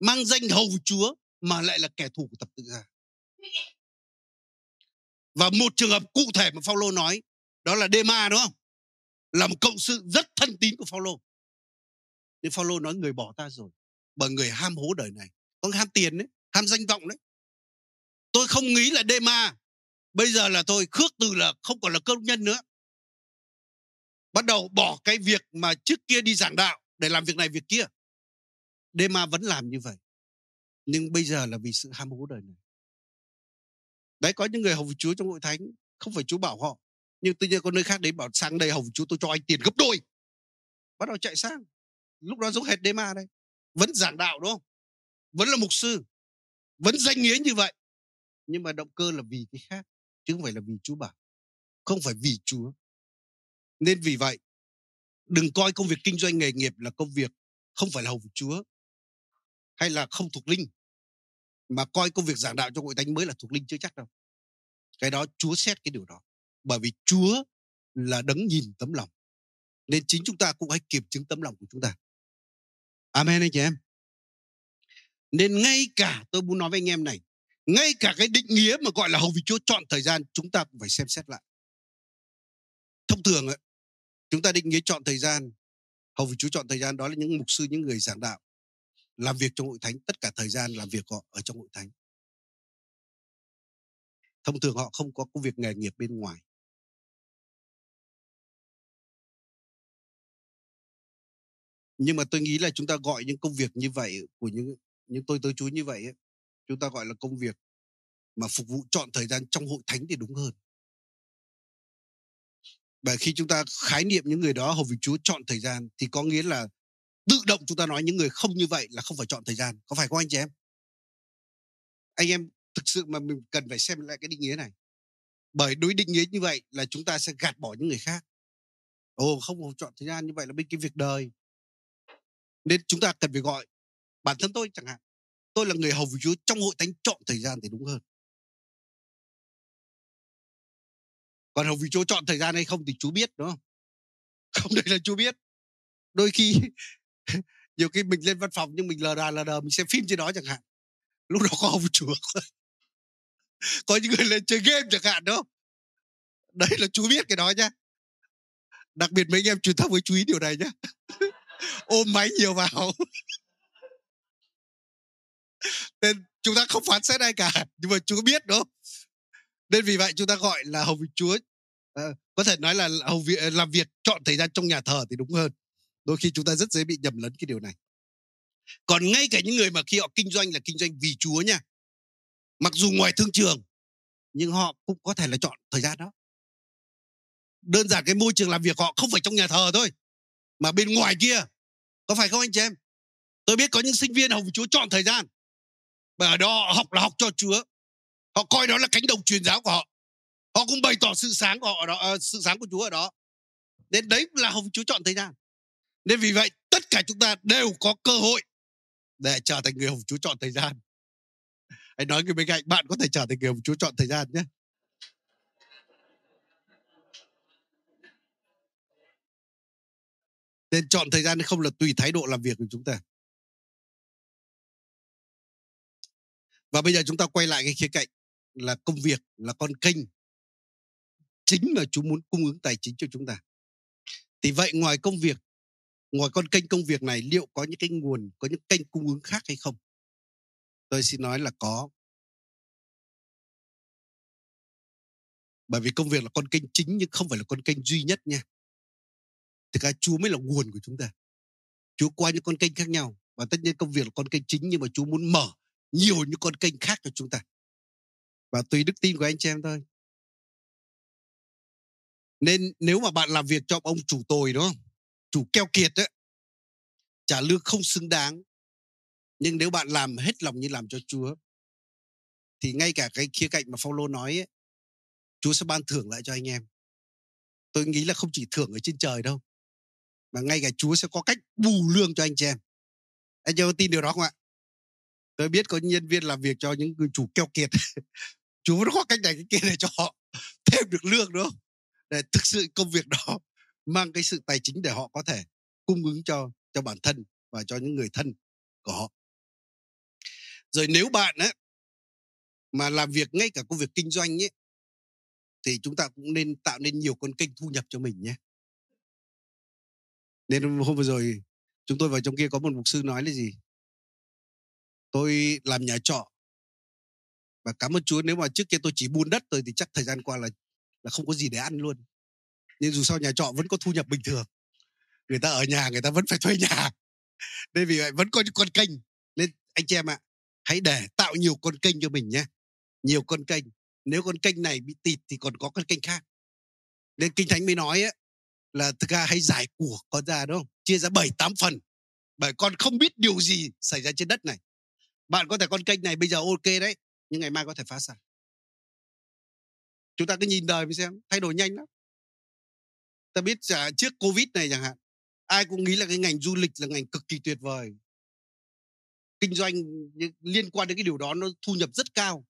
A: Mang danh hầu Chúa mà lại là kẻ thù của thập tự giá. Và một trường hợp cụ thể mà Phaolô nói đó là Dema đúng không? Là một cộng sự rất thân tín của Phaolô. Nhưng Phaolô nói người bỏ ta rồi bởi người ham hố đời này. Có ham tiền đấy, ham danh vọng đấy. Tôi không nghĩ là Dema bây giờ là tôi khước từ là không còn là công nhân nữa. Bắt đầu bỏ cái việc mà trước kia đi giảng đạo để làm việc này việc kia. Dema vẫn làm như vậy. Nhưng bây giờ là vì sự ham hố đời này. Đấy, có những người hầu Chúa trong hội thánh, không phải Chúa bảo họ, nhưng tự nhiên có nơi khác đến bảo sang đây hầu Chúa, tôi cho anh tiền gấp đôi. Bắt đầu chạy sang. Lúc đó giống hệt Dema đây. Vẫn giảng đạo, đúng không? Vẫn là mục sư. Vẫn danh nghĩa như vậy. Nhưng mà động cơ là vì cái khác, chứ không phải là vì Chúa bảo. Không phải vì Chúa nên vì vậy đừng coi công việc kinh doanh nghề nghiệp là công việc không phải là hầu Chúa hay là không thuộc linh mà coi công việc giảng đạo cho hội thánh mới là thuộc linh chưa chắc đâu. Cái đó Chúa xét cái điều đó bởi vì Chúa là đấng nhìn tấm lòng nên chính chúng ta cũng hãy kiểm chứng tấm lòng của chúng ta. Amen anh chị em. Nên ngay cả tôi muốn nói với anh em này ngay cả cái định nghĩa mà gọi là hầu vị Chúa chọn thời gian chúng ta cũng phải xem xét lại. Thông thường ấy, chúng ta định nghĩa chọn thời gian. Hầu vị Chúa chọn thời gian đó là những mục sư những người giảng đạo. Làm việc trong hội thánh tất cả thời gian làm việc họ ở trong hội thánh. Thông thường họ không có công việc nghề nghiệp bên ngoài. Nhưng mà tôi nghĩ là chúng ta gọi những công việc như vậy của những những tôi tới chú như vậy ấy, chúng ta gọi là công việc mà phục vụ chọn thời gian trong hội thánh thì đúng hơn và khi chúng ta khái niệm những người đó, hầu vì Chúa chọn thời gian thì có nghĩa là tự động chúng ta nói những người không như vậy là không phải chọn thời gian. Có phải không anh chị em? Anh em thực sự mà mình cần phải xem lại cái định nghĩa này. Bởi đối định nghĩa như vậy là chúng ta sẽ gạt bỏ những người khác. Ồ, không chọn thời gian như vậy là bên cái việc đời. Nên chúng ta cần phải gọi bản thân tôi chẳng hạn. Tôi là người hầu vì Chúa trong hội thánh chọn thời gian thì đúng hơn. Còn hầu vì chú chọn thời gian hay không thì chú biết, đúng không? Không đây là chú biết. Đôi khi nhiều khi mình lên văn phòng nhưng mình lờ đà lờ đờ mình xem phim trên đó chẳng hạn. Lúc đó có hầu Chúa có những người lên chơi game chẳng hạn đó đấy là chú biết cái đó nhá. Đặc biệt mấy anh em truyền thông với chú ý điều này nhá. Ôm máy nhiều vào. Nên chúng ta không phán xét ai cả, nhưng mà chú biết, đúng không? Nên vì vậy chúng ta gọi là hầu vị chúa à, có thể nói là hầu vị, ờ, làm việc chọn thời gian trong nhà thờ thì đúng hơn. Đôi khi chúng ta rất dễ bị nhầm lẫn cái điều này. Còn ngay cả những người mà khi họ kinh doanh là kinh doanh vì chúa nha. Mặc dù ngoài thương trường nhưng họ cũng có thể là chọn thời gian đó. Đơn giản cái môi trường làm việc họ không phải trong nhà thờ thôi mà bên ngoài kia. Có phải không anh chị em? Tôi biết có những sinh viên học chúa chọn thời gian bởi ở đó họ học là học cho chúa họ coi đó là cánh đồng truyền giáo của họ. Họ cũng bày tỏ sự sáng của họ ở đó ờ, sự sáng của chúa ở đó. Nên đấy là hồng chúa chọn thời gian. Nên vì vậy, tất cả chúng ta đều có cơ hội để trở thành người hồng chúa chọn thời gian. Hãy nói người bên cạnh, bạn có thể trở thành người hồng chúa chọn thời gian nhé. Nên chọn thời gian không là tùy thái độ làm việc của chúng ta. Và bây giờ chúng ta quay lại cái khía cạnh là công việc là con kênh chính mà Chúa muốn cung ứng tài chính cho chúng ta. Thì vậy ngoài công việc, ngoài con kênh công việc này liệu có những cái nguồn, có những kênh cung ứng khác hay không? Tôi xin nói là có. Bởi vì công việc là con kênh chính nhưng không phải là con kênh duy nhất nha. Thực ra Chúa mới là nguồn của chúng ta. Chúa qua những con kênh khác nhau và tất nhiên công việc là con kênh chính nhưng mà Chúa muốn mở nhiều những con kênh khác cho chúng ta. Và tùy đức tin của anh chị em thôi. Nên nếu mà bạn làm việc cho ông chủ tồi đúng không? Chủ keo kiệt ấy, trả lương không xứng đáng. Nhưng nếu bạn làm hết lòng như làm cho Chúa thì ngay cả cái khía cạnh mà Phaolô nói ấy, Chúa sẽ ban thưởng lại cho anh em. Tôi nghĩ là không chỉ thưởng ở trên trời đâu, mà ngay cả Chúa sẽ có cách bù lương cho anh chị em. Anh chị em tin điều đó không ạ? Tôi biết có nhân viên làm việc cho những người chủ keo kiệt. Chúa vẫn có cách này cái kia để cho họ thêm được lương nữa? Để thực sự công việc đó mang cái sự tài chính để họ có thể cung ứng cho cho bản thân và cho những người thân của họ. Rồi nếu bạn ấy, mà làm việc ngay cả công việc kinh doanh ấy, thì chúng ta cũng nên tạo nên nhiều con kênh thu nhập cho mình nhé. Nên hôm vừa rồi chúng tôi vào trong kia có một mục sư nói là gì? Tôi làm nhà trọ và cảm ơn Chúa nếu mà trước kia tôi chỉ buôn đất thôi thì chắc thời gian qua là là không có gì để ăn luôn. Nhưng dù sao nhà trọ vẫn có thu nhập bình thường. Người ta ở nhà người ta vẫn phải thuê nhà. Nên vì vậy vẫn có những con kênh. Nên anh chị em ạ, hãy để tạo nhiều con kênh cho mình nhé. Nhiều con kênh. Nếu con kênh này bị tịt thì còn có con kênh khác. Nên Kinh Thánh mới nói ấy, là thực ra hãy giải của con ra đúng không? Chia ra 7 8 phần. Bởi con không biết điều gì xảy ra trên đất này. Bạn có thể con kênh này bây giờ ok đấy, nhưng ngày mai có thể phá sản. Chúng ta cứ nhìn đời mình xem, thay đổi nhanh lắm. Ta biết là trước Covid này chẳng hạn, ai cũng nghĩ là cái ngành du lịch là ngành cực kỳ tuyệt vời. Kinh doanh liên quan đến cái điều đó nó thu nhập rất cao.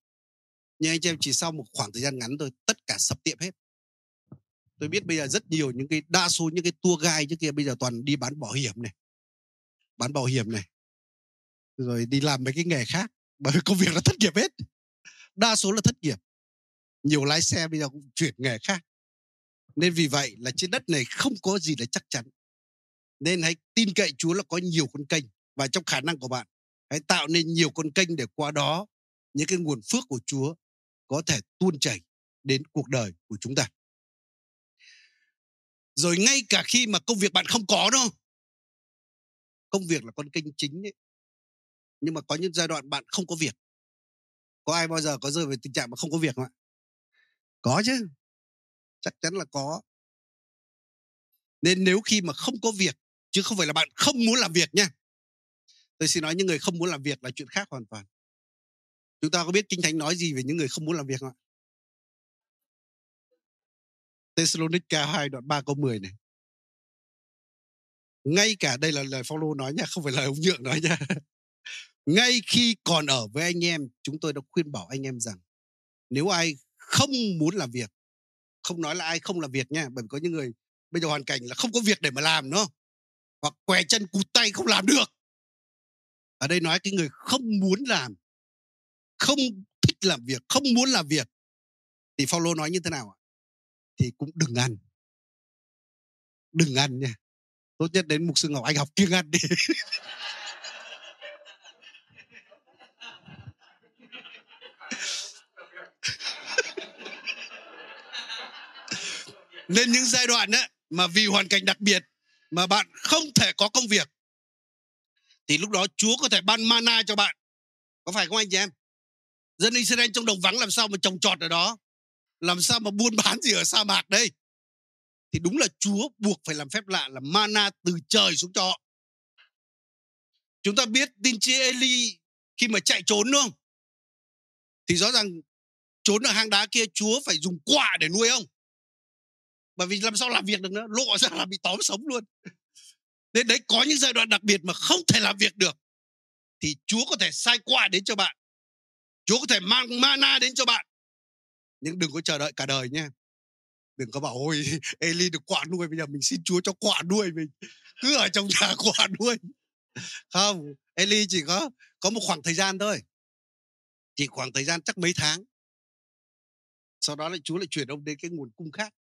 A: Nhưng anh chị em chỉ sau một khoảng thời gian ngắn thôi, tất cả sập tiệm hết tôi biết bây giờ rất nhiều những cái đa số những cái tour guide trước kia bây giờ toàn đi bán bảo hiểm này bán bảo hiểm này rồi đi làm mấy cái nghề khác bởi vì công việc là thất nghiệp hết. Đa số là thất nghiệp. Nhiều lái xe bây giờ cũng chuyển nghề khác. Nên vì vậy là trên đất này không có gì là chắc chắn. Nên hãy tin cậy Chúa là có nhiều con kênh và trong khả năng của bạn, hãy tạo nên nhiều con kênh để qua đó những cái nguồn phước của Chúa có thể tuôn chảy đến cuộc đời của chúng ta. Rồi ngay cả khi mà công việc bạn không có đâu, công việc là con kênh chính ấy nhưng mà có những giai đoạn bạn không có việc. Có ai bao giờ có rơi về tình trạng mà không có việc không ạ? Có chứ. Chắc chắn là có. Nên nếu khi mà không có việc chứ không phải là bạn không muốn làm việc nha. Tôi xin nói những người không muốn làm việc là chuyện khác hoàn toàn. Chúng ta có biết kinh thánh nói gì về những người không muốn làm việc không ạ? Thessalonica 2 đoạn 3 câu 10 này. Ngay cả đây là lời Phaolô nói nha, không phải lời ông Nhượng nói nha. Ngay khi còn ở với anh em, chúng tôi đã khuyên bảo anh em rằng nếu ai không muốn làm việc, không nói là ai không làm việc nha, bởi vì có những người bây giờ hoàn cảnh là không có việc để mà làm nữa, hoặc què chân cụt tay không làm được. Ở đây nói cái người không muốn làm, không thích làm việc, không muốn làm việc thì follow nói như thế nào ạ? thì cũng đừng ăn đừng ăn nha tốt nhất đến mục sư ngọc anh học kiêng ăn đi nên những giai đoạn ấy, mà vì hoàn cảnh đặc biệt mà bạn không thể có công việc thì lúc đó Chúa có thể ban mana cho bạn có phải không anh chị em dân Israel trong đồng vắng làm sao mà trồng trọt ở đó làm sao mà buôn bán gì ở sa mạc đây thì đúng là Chúa buộc phải làm phép lạ là mana từ trời xuống cho họ. Chúng ta biết tin chi Eli khi mà chạy trốn đúng không? Thì rõ ràng trốn ở hang đá kia Chúa phải dùng quả để nuôi ông. Bởi vì làm sao làm việc được nữa, lộ ra là bị tóm sống luôn. Nên đấy có những giai đoạn đặc biệt mà không thể làm việc được. Thì Chúa có thể sai quả đến cho bạn. Chúa có thể mang mana đến cho bạn nhưng đừng có chờ đợi cả đời nhé đừng có bảo ôi Eli được quả nuôi bây giờ mình xin Chúa cho quả nuôi mình cứ ở trong nhà quả nuôi không Eli chỉ có có một khoảng thời gian thôi chỉ khoảng thời gian chắc mấy tháng sau đó lại Chúa lại chuyển ông đến cái nguồn cung khác.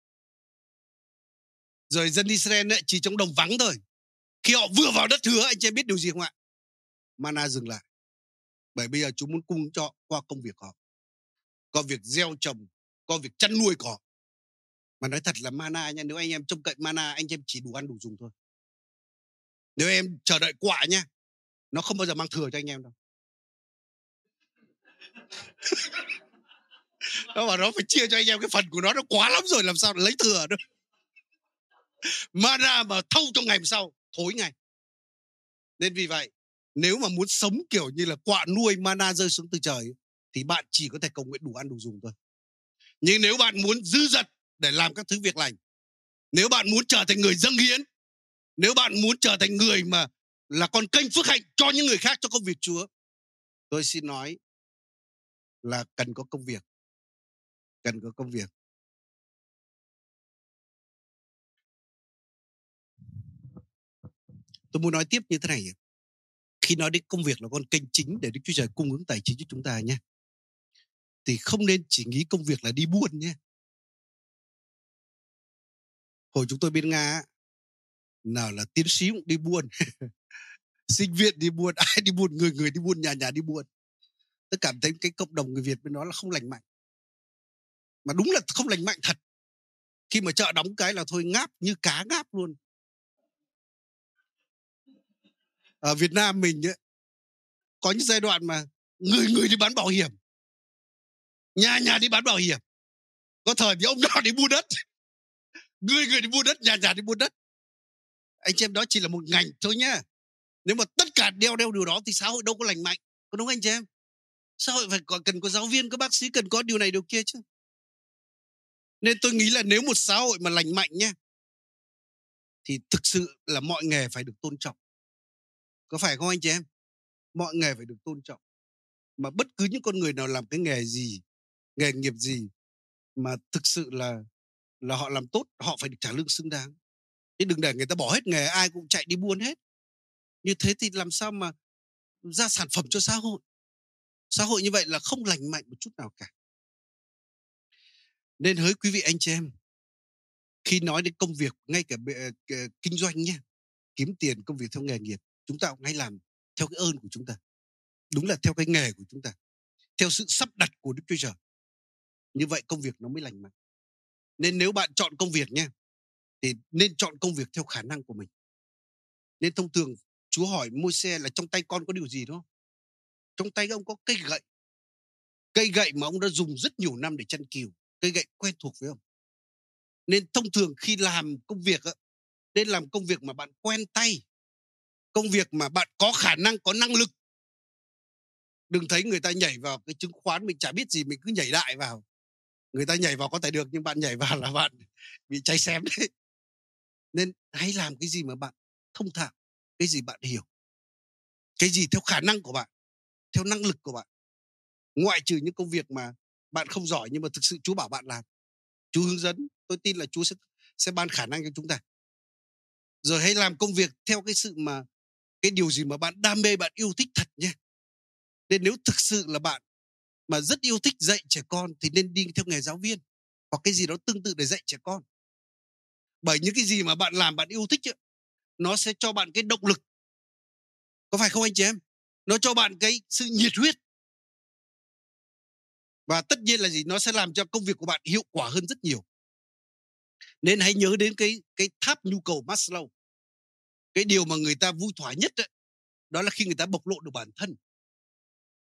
A: Rồi dân Israel ấy, chỉ trong đồng vắng thôi. Khi họ vừa vào đất hứa anh chị em biết điều gì không ạ? Mana dừng lại. Bởi bây giờ chúng muốn cung cho qua công việc họ. Có việc gieo trồng có việc chăn nuôi cỏ mà nói thật là mana nha nếu anh em trông cậy mana anh em chỉ đủ ăn đủ dùng thôi. Nếu em chờ đợi quả nha nó không bao giờ mang thừa cho anh em đâu nó bảo nó phải chia cho anh em cái phần của nó nó quá lắm rồi, làm sao lấy thừa nữa mana mà thâu trong ngày hôm sau, thối ngày. Nên vì vậy, nếu mà muốn sống kiểu như là quạ nuôi mana rơi xuống từ trời, thì bạn chỉ có thể cầu nguyện đủ ăn đủ dùng thôi. Nhưng nếu bạn muốn dư dật để làm các thứ việc lành, nếu bạn muốn trở thành người dâng hiến, nếu bạn muốn trở thành người mà là con kênh phước hạnh cho những người khác cho công việc Chúa, tôi xin nói là cần có công việc cần có công việc. Tôi muốn nói tiếp như thế này khi nói đến công việc là con kênh chính để Đức Chúa Trời cung ứng tài chính cho chúng ta nhé thì không nên chỉ nghĩ công việc là đi buôn nhé hồi chúng tôi bên nga nào là tiến sĩ cũng đi buôn, sinh viên đi buôn, ai đi buôn, người người đi buôn, nhà nhà đi buôn. Tôi cảm thấy cái cộng đồng người việt bên đó là không lành mạnh mà đúng là không lành mạnh thật. Khi mà chợ đóng cái là thôi ngáp như cá ngáp luôn. Ở Việt Nam mình ấy, có những giai đoạn mà người người đi bán bảo hiểm. Nhà nhà đi bán bảo hiểm. Có thời thì ông nào đi mua đất. Người người đi mua đất nhà nhà đi mua đất. Anh chị em đó chỉ là một ngành thôi nhá. Nếu mà tất cả đeo đeo điều đó thì xã hội đâu có lành mạnh. Có đúng anh chị em? Xã hội phải có, cần có giáo viên có bác sĩ cần có điều này điều kia chứ nên tôi nghĩ là nếu một xã hội mà lành mạnh nhé thì thực sự là mọi nghề phải được tôn trọng. Có phải không anh chị em? Mọi nghề phải được tôn trọng. Mà bất cứ những con người nào làm cái nghề gì, nghề nghiệp gì mà thực sự là là họ làm tốt, họ phải được trả lương xứng đáng. Chứ đừng để người ta bỏ hết nghề, ai cũng chạy đi buôn hết. Như thế thì làm sao mà ra sản phẩm cho xã hội? Xã hội như vậy là không lành mạnh một chút nào cả nên hỡi quý vị anh chị em khi nói đến công việc ngay cả uh, kinh doanh nhé kiếm tiền công việc theo nghề nghiệp chúng ta cũng hay làm theo cái ơn của chúng ta. Đúng là theo cái nghề của chúng ta theo sự sắp đặt của đức chúa trời. Như vậy công việc nó mới lành mạnh. Nên nếu bạn chọn công việc nhé thì nên chọn công việc theo khả năng của mình. Nên thông thường chúa hỏi môi xe là trong tay con có điều gì đó? Trong tay ông có cây gậy. Cây gậy mà ông đã dùng rất nhiều năm để chăn cừu cây gậy quen thuộc với ông nên thông thường khi làm công việc nên làm công việc mà bạn quen tay, công việc mà bạn có khả năng, có năng lực. Đừng thấy người ta nhảy vào cái chứng khoán mình chả biết gì, mình cứ nhảy đại vào. Người ta nhảy vào có thể được, nhưng bạn nhảy vào là bạn bị cháy xém đấy. Nên hãy làm cái gì mà bạn thông thạo, cái gì bạn hiểu. Cái gì theo khả năng của bạn, theo năng lực của bạn. Ngoại trừ những công việc mà bạn không giỏi nhưng mà thực sự Chúa bảo bạn làm. Chúa hướng dẫn tôi tin là Chúa sẽ sẽ ban khả năng cho chúng ta. Rồi hãy làm công việc theo cái sự mà cái điều gì mà bạn đam mê bạn yêu thích thật nhé nên nếu thực sự là bạn mà rất yêu thích dạy trẻ con thì nên đi theo nghề giáo viên hoặc cái gì đó tương tự để dạy trẻ con. Bởi những cái gì mà bạn làm bạn yêu thích ấy, nó sẽ cho bạn cái động lực. Có phải không anh chị em? Nó cho bạn cái sự nhiệt huyết và tất nhiên là gì? Nó sẽ làm cho công việc của bạn hiệu quả hơn rất nhiều. Nên hãy nhớ đến cái cái tháp nhu cầu Maslow. Cái điều mà người ta vui thỏa nhất ấy, đó là khi người ta bộc lộ được bản thân.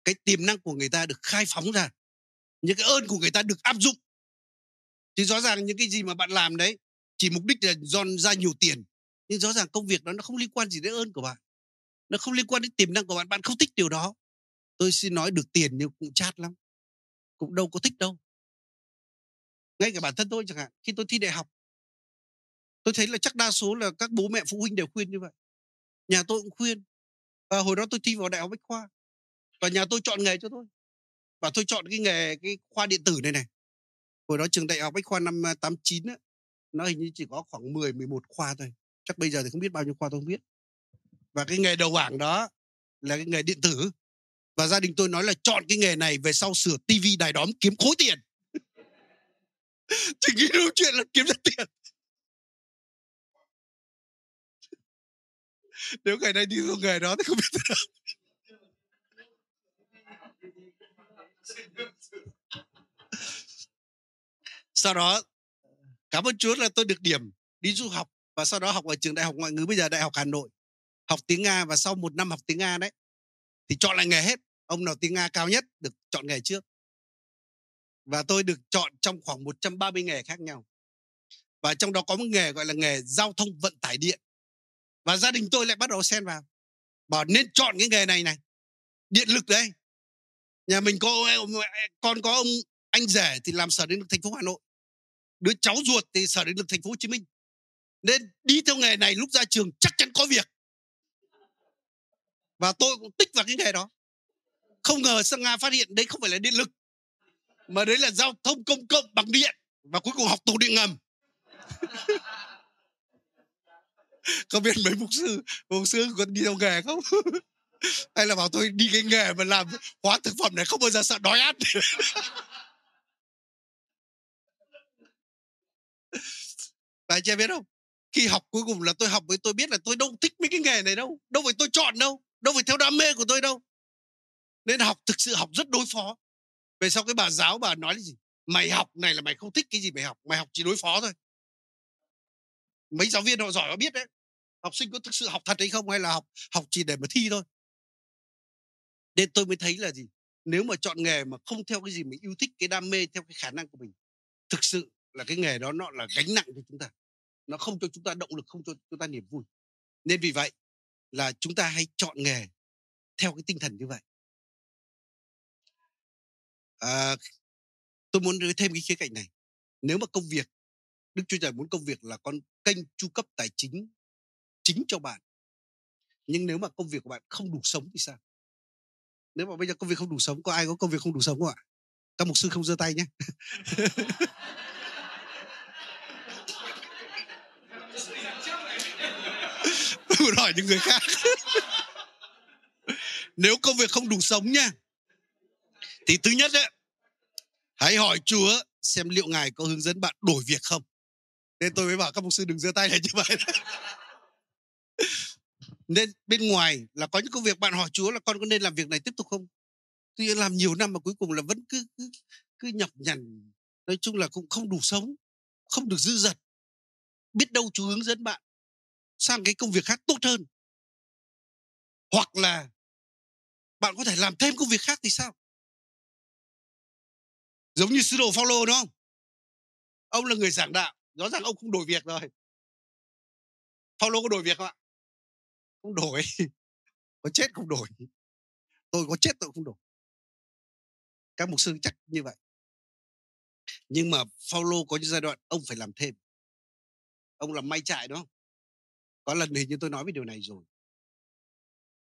A: Cái tiềm năng của người ta được khai phóng ra. Những cái ơn của người ta được áp dụng. Thì rõ ràng những cái gì mà bạn làm đấy chỉ mục đích là dọn ra nhiều tiền. Nhưng rõ ràng công việc đó nó không liên quan gì đến ơn của bạn. Nó không liên quan đến tiềm năng của bạn. Bạn không thích điều đó. Tôi xin nói được tiền nhưng cũng chát lắm cũng đâu có thích đâu. Ngay cả bản thân tôi chẳng hạn, khi tôi thi đại học, tôi thấy là chắc đa số là các bố mẹ, phụ huynh đều khuyên như vậy. Nhà tôi cũng khuyên. Và hồi đó tôi thi vào đại học bách khoa, và nhà tôi chọn nghề cho tôi. Và tôi chọn cái nghề, cái khoa điện tử này này. Hồi đó trường đại học bách khoa năm à, 89 á, nó hình như chỉ có khoảng 10 11 khoa thôi. Chắc bây giờ thì không biết bao nhiêu khoa tôi không biết. Và cái nghề đầu bảng đó là cái nghề điện tử và gia đình tôi nói là chọn cái nghề này về sau sửa tivi đài đóm kiếm khối tiền. Chỉ nghĩ đâu chuyện là kiếm ra tiền. Nếu ngày nay đi theo nghề đó thì không biết thế nào. Sau đó, cảm ơn Chúa là tôi được điểm đi du học và sau đó học ở trường đại học ngoại ngữ, bây giờ đại học Hà Nội. Học tiếng Nga và sau một năm học tiếng Nga đấy, thì chọn lại nghề hết ông nào tiếng Nga cao nhất được chọn nghề trước. Và tôi được chọn trong khoảng 130 nghề khác nhau. Và trong đó có một nghề gọi là nghề giao thông vận tải điện. Và gia đình tôi lại bắt đầu xen vào. Bảo nên chọn cái nghề này này. Điện lực đấy nhà mình có con có ông, anh rể thì làm sở điện lực thành phố Hà Nội. Đứa cháu ruột thì sở điện lực thành phố Hồ Chí Minh. Nên đi theo nghề này lúc ra trường chắc chắn có việc. Và tôi cũng tích vào cái nghề đó không ngờ sang Nga phát hiện đấy không phải là điện lực, mà đấy là giao thông công cộng bằng điện, và cuối cùng học tù điện ngầm không biết mấy mục sư mục sư còn đi theo nghề không hay là bảo tôi đi cái nghề mà làm hóa thực phẩm này không bao giờ sợ đói ăn Và chị biết không? Khi học cuối cùng là tôi học với tôi biết là tôi đâu thích mấy cái nghề này đâu. Đâu phải tôi chọn đâu. Đâu phải theo đam mê của tôi đâu. Nên học thực sự học rất đối phó. Về sau cái bà giáo bà nói là gì? Mày học này là mày không thích cái gì mày học. Mày học chỉ đối phó thôi. Mấy giáo viên họ giỏi họ biết đấy. Học sinh có thực sự học thật hay không hay là học học chỉ để mà thi thôi. Nên tôi mới thấy là gì? Nếu mà chọn nghề mà không theo cái gì mình yêu thích, cái đam mê theo cái khả năng của mình. Thực sự là cái nghề đó nó là gánh nặng cho chúng ta nó không cho chúng ta động lực không cho chúng ta niềm vui nên vì vậy là chúng ta hãy chọn nghề theo cái tinh thần như vậy à, tôi muốn nói thêm cái khía cạnh này. Nếu mà công việc đức chúa trời muốn công việc là con kênh chu cấp tài chính chính cho bạn. Nhưng nếu mà công việc của bạn không đủ sống thì sao? Nếu mà bây giờ công việc không đủ sống có ai có công việc không đủ sống không ạ? Các mục sư không giơ tay nhé tôi hỏi những người khác. Nếu công việc không đủ sống nha thì thứ nhất đấy hãy hỏi chúa xem liệu ngài có hướng dẫn bạn đổi việc không. Nên tôi mới bảo các mục sư đừng giơ tay này như vậy. Nên bên ngoài là có những công việc bạn hỏi chúa là con có nên làm việc này tiếp tục không? Tuy nhiên làm nhiều năm mà cuối cùng là vẫn cứ cứ, cứ nhọc nhằn. Nói chung là cũng không đủ sống không được dư dật. Biết đâu chúa hướng dẫn bạn sang cái công việc khác tốt hơn. Hoặc là bạn có thể làm thêm công việc khác thì sao? Giống như sứ đồ Phaolô, đúng không? Ông là người giảng đạo, rõ ràng ông không đổi việc rồi. Phaolô có đổi việc không ạ? Không đổi. Có chết không đổi. Tôi có chết tôi không đổi. Các mục sư chắc như vậy. Nhưng mà Phaolô có những giai đoạn ông phải làm thêm. Ông làm may trại, đúng không? Có lần hình như tôi nói về điều này rồi.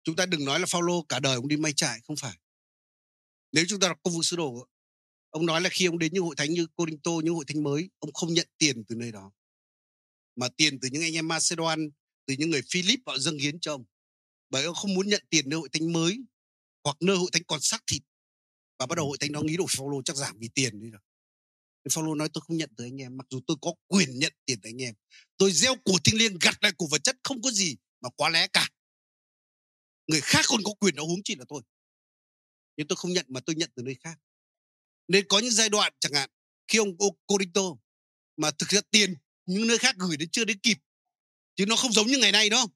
A: Chúng ta đừng nói là Phaolô cả đời ông đi may trại, không phải. Nếu chúng ta đọc công vụ sứ đồ ông nói là khi ông đến những hội thánh như Corinto những hội thánh mới ông không nhận tiền từ nơi đó mà tiền từ những anh em Macedon từ những người Philip họ dâng hiến cho ông bởi ông không muốn nhận tiền nơi hội thánh mới hoặc nơi hội thánh còn xác thịt và bắt đầu hội thánh đó nghĩ đồ Phaolô chắc giảm vì tiền đi rồi Phaolô nói tôi không nhận từ anh em mặc dù tôi có quyền nhận tiền từ anh em. Tôi gieo của thiêng liêng gặt lại của vật chất không có gì mà quá lẽ cả. Người khác còn có quyền đó huống chi là tôi. Nhưng tôi không nhận mà tôi nhận từ nơi khác. Nên có những giai đoạn chẳng hạn, khi ông Okorito mà thực ra tiền những nơi khác gửi đến chưa đến kịp, chứ nó không giống như ngày nay, đúng không?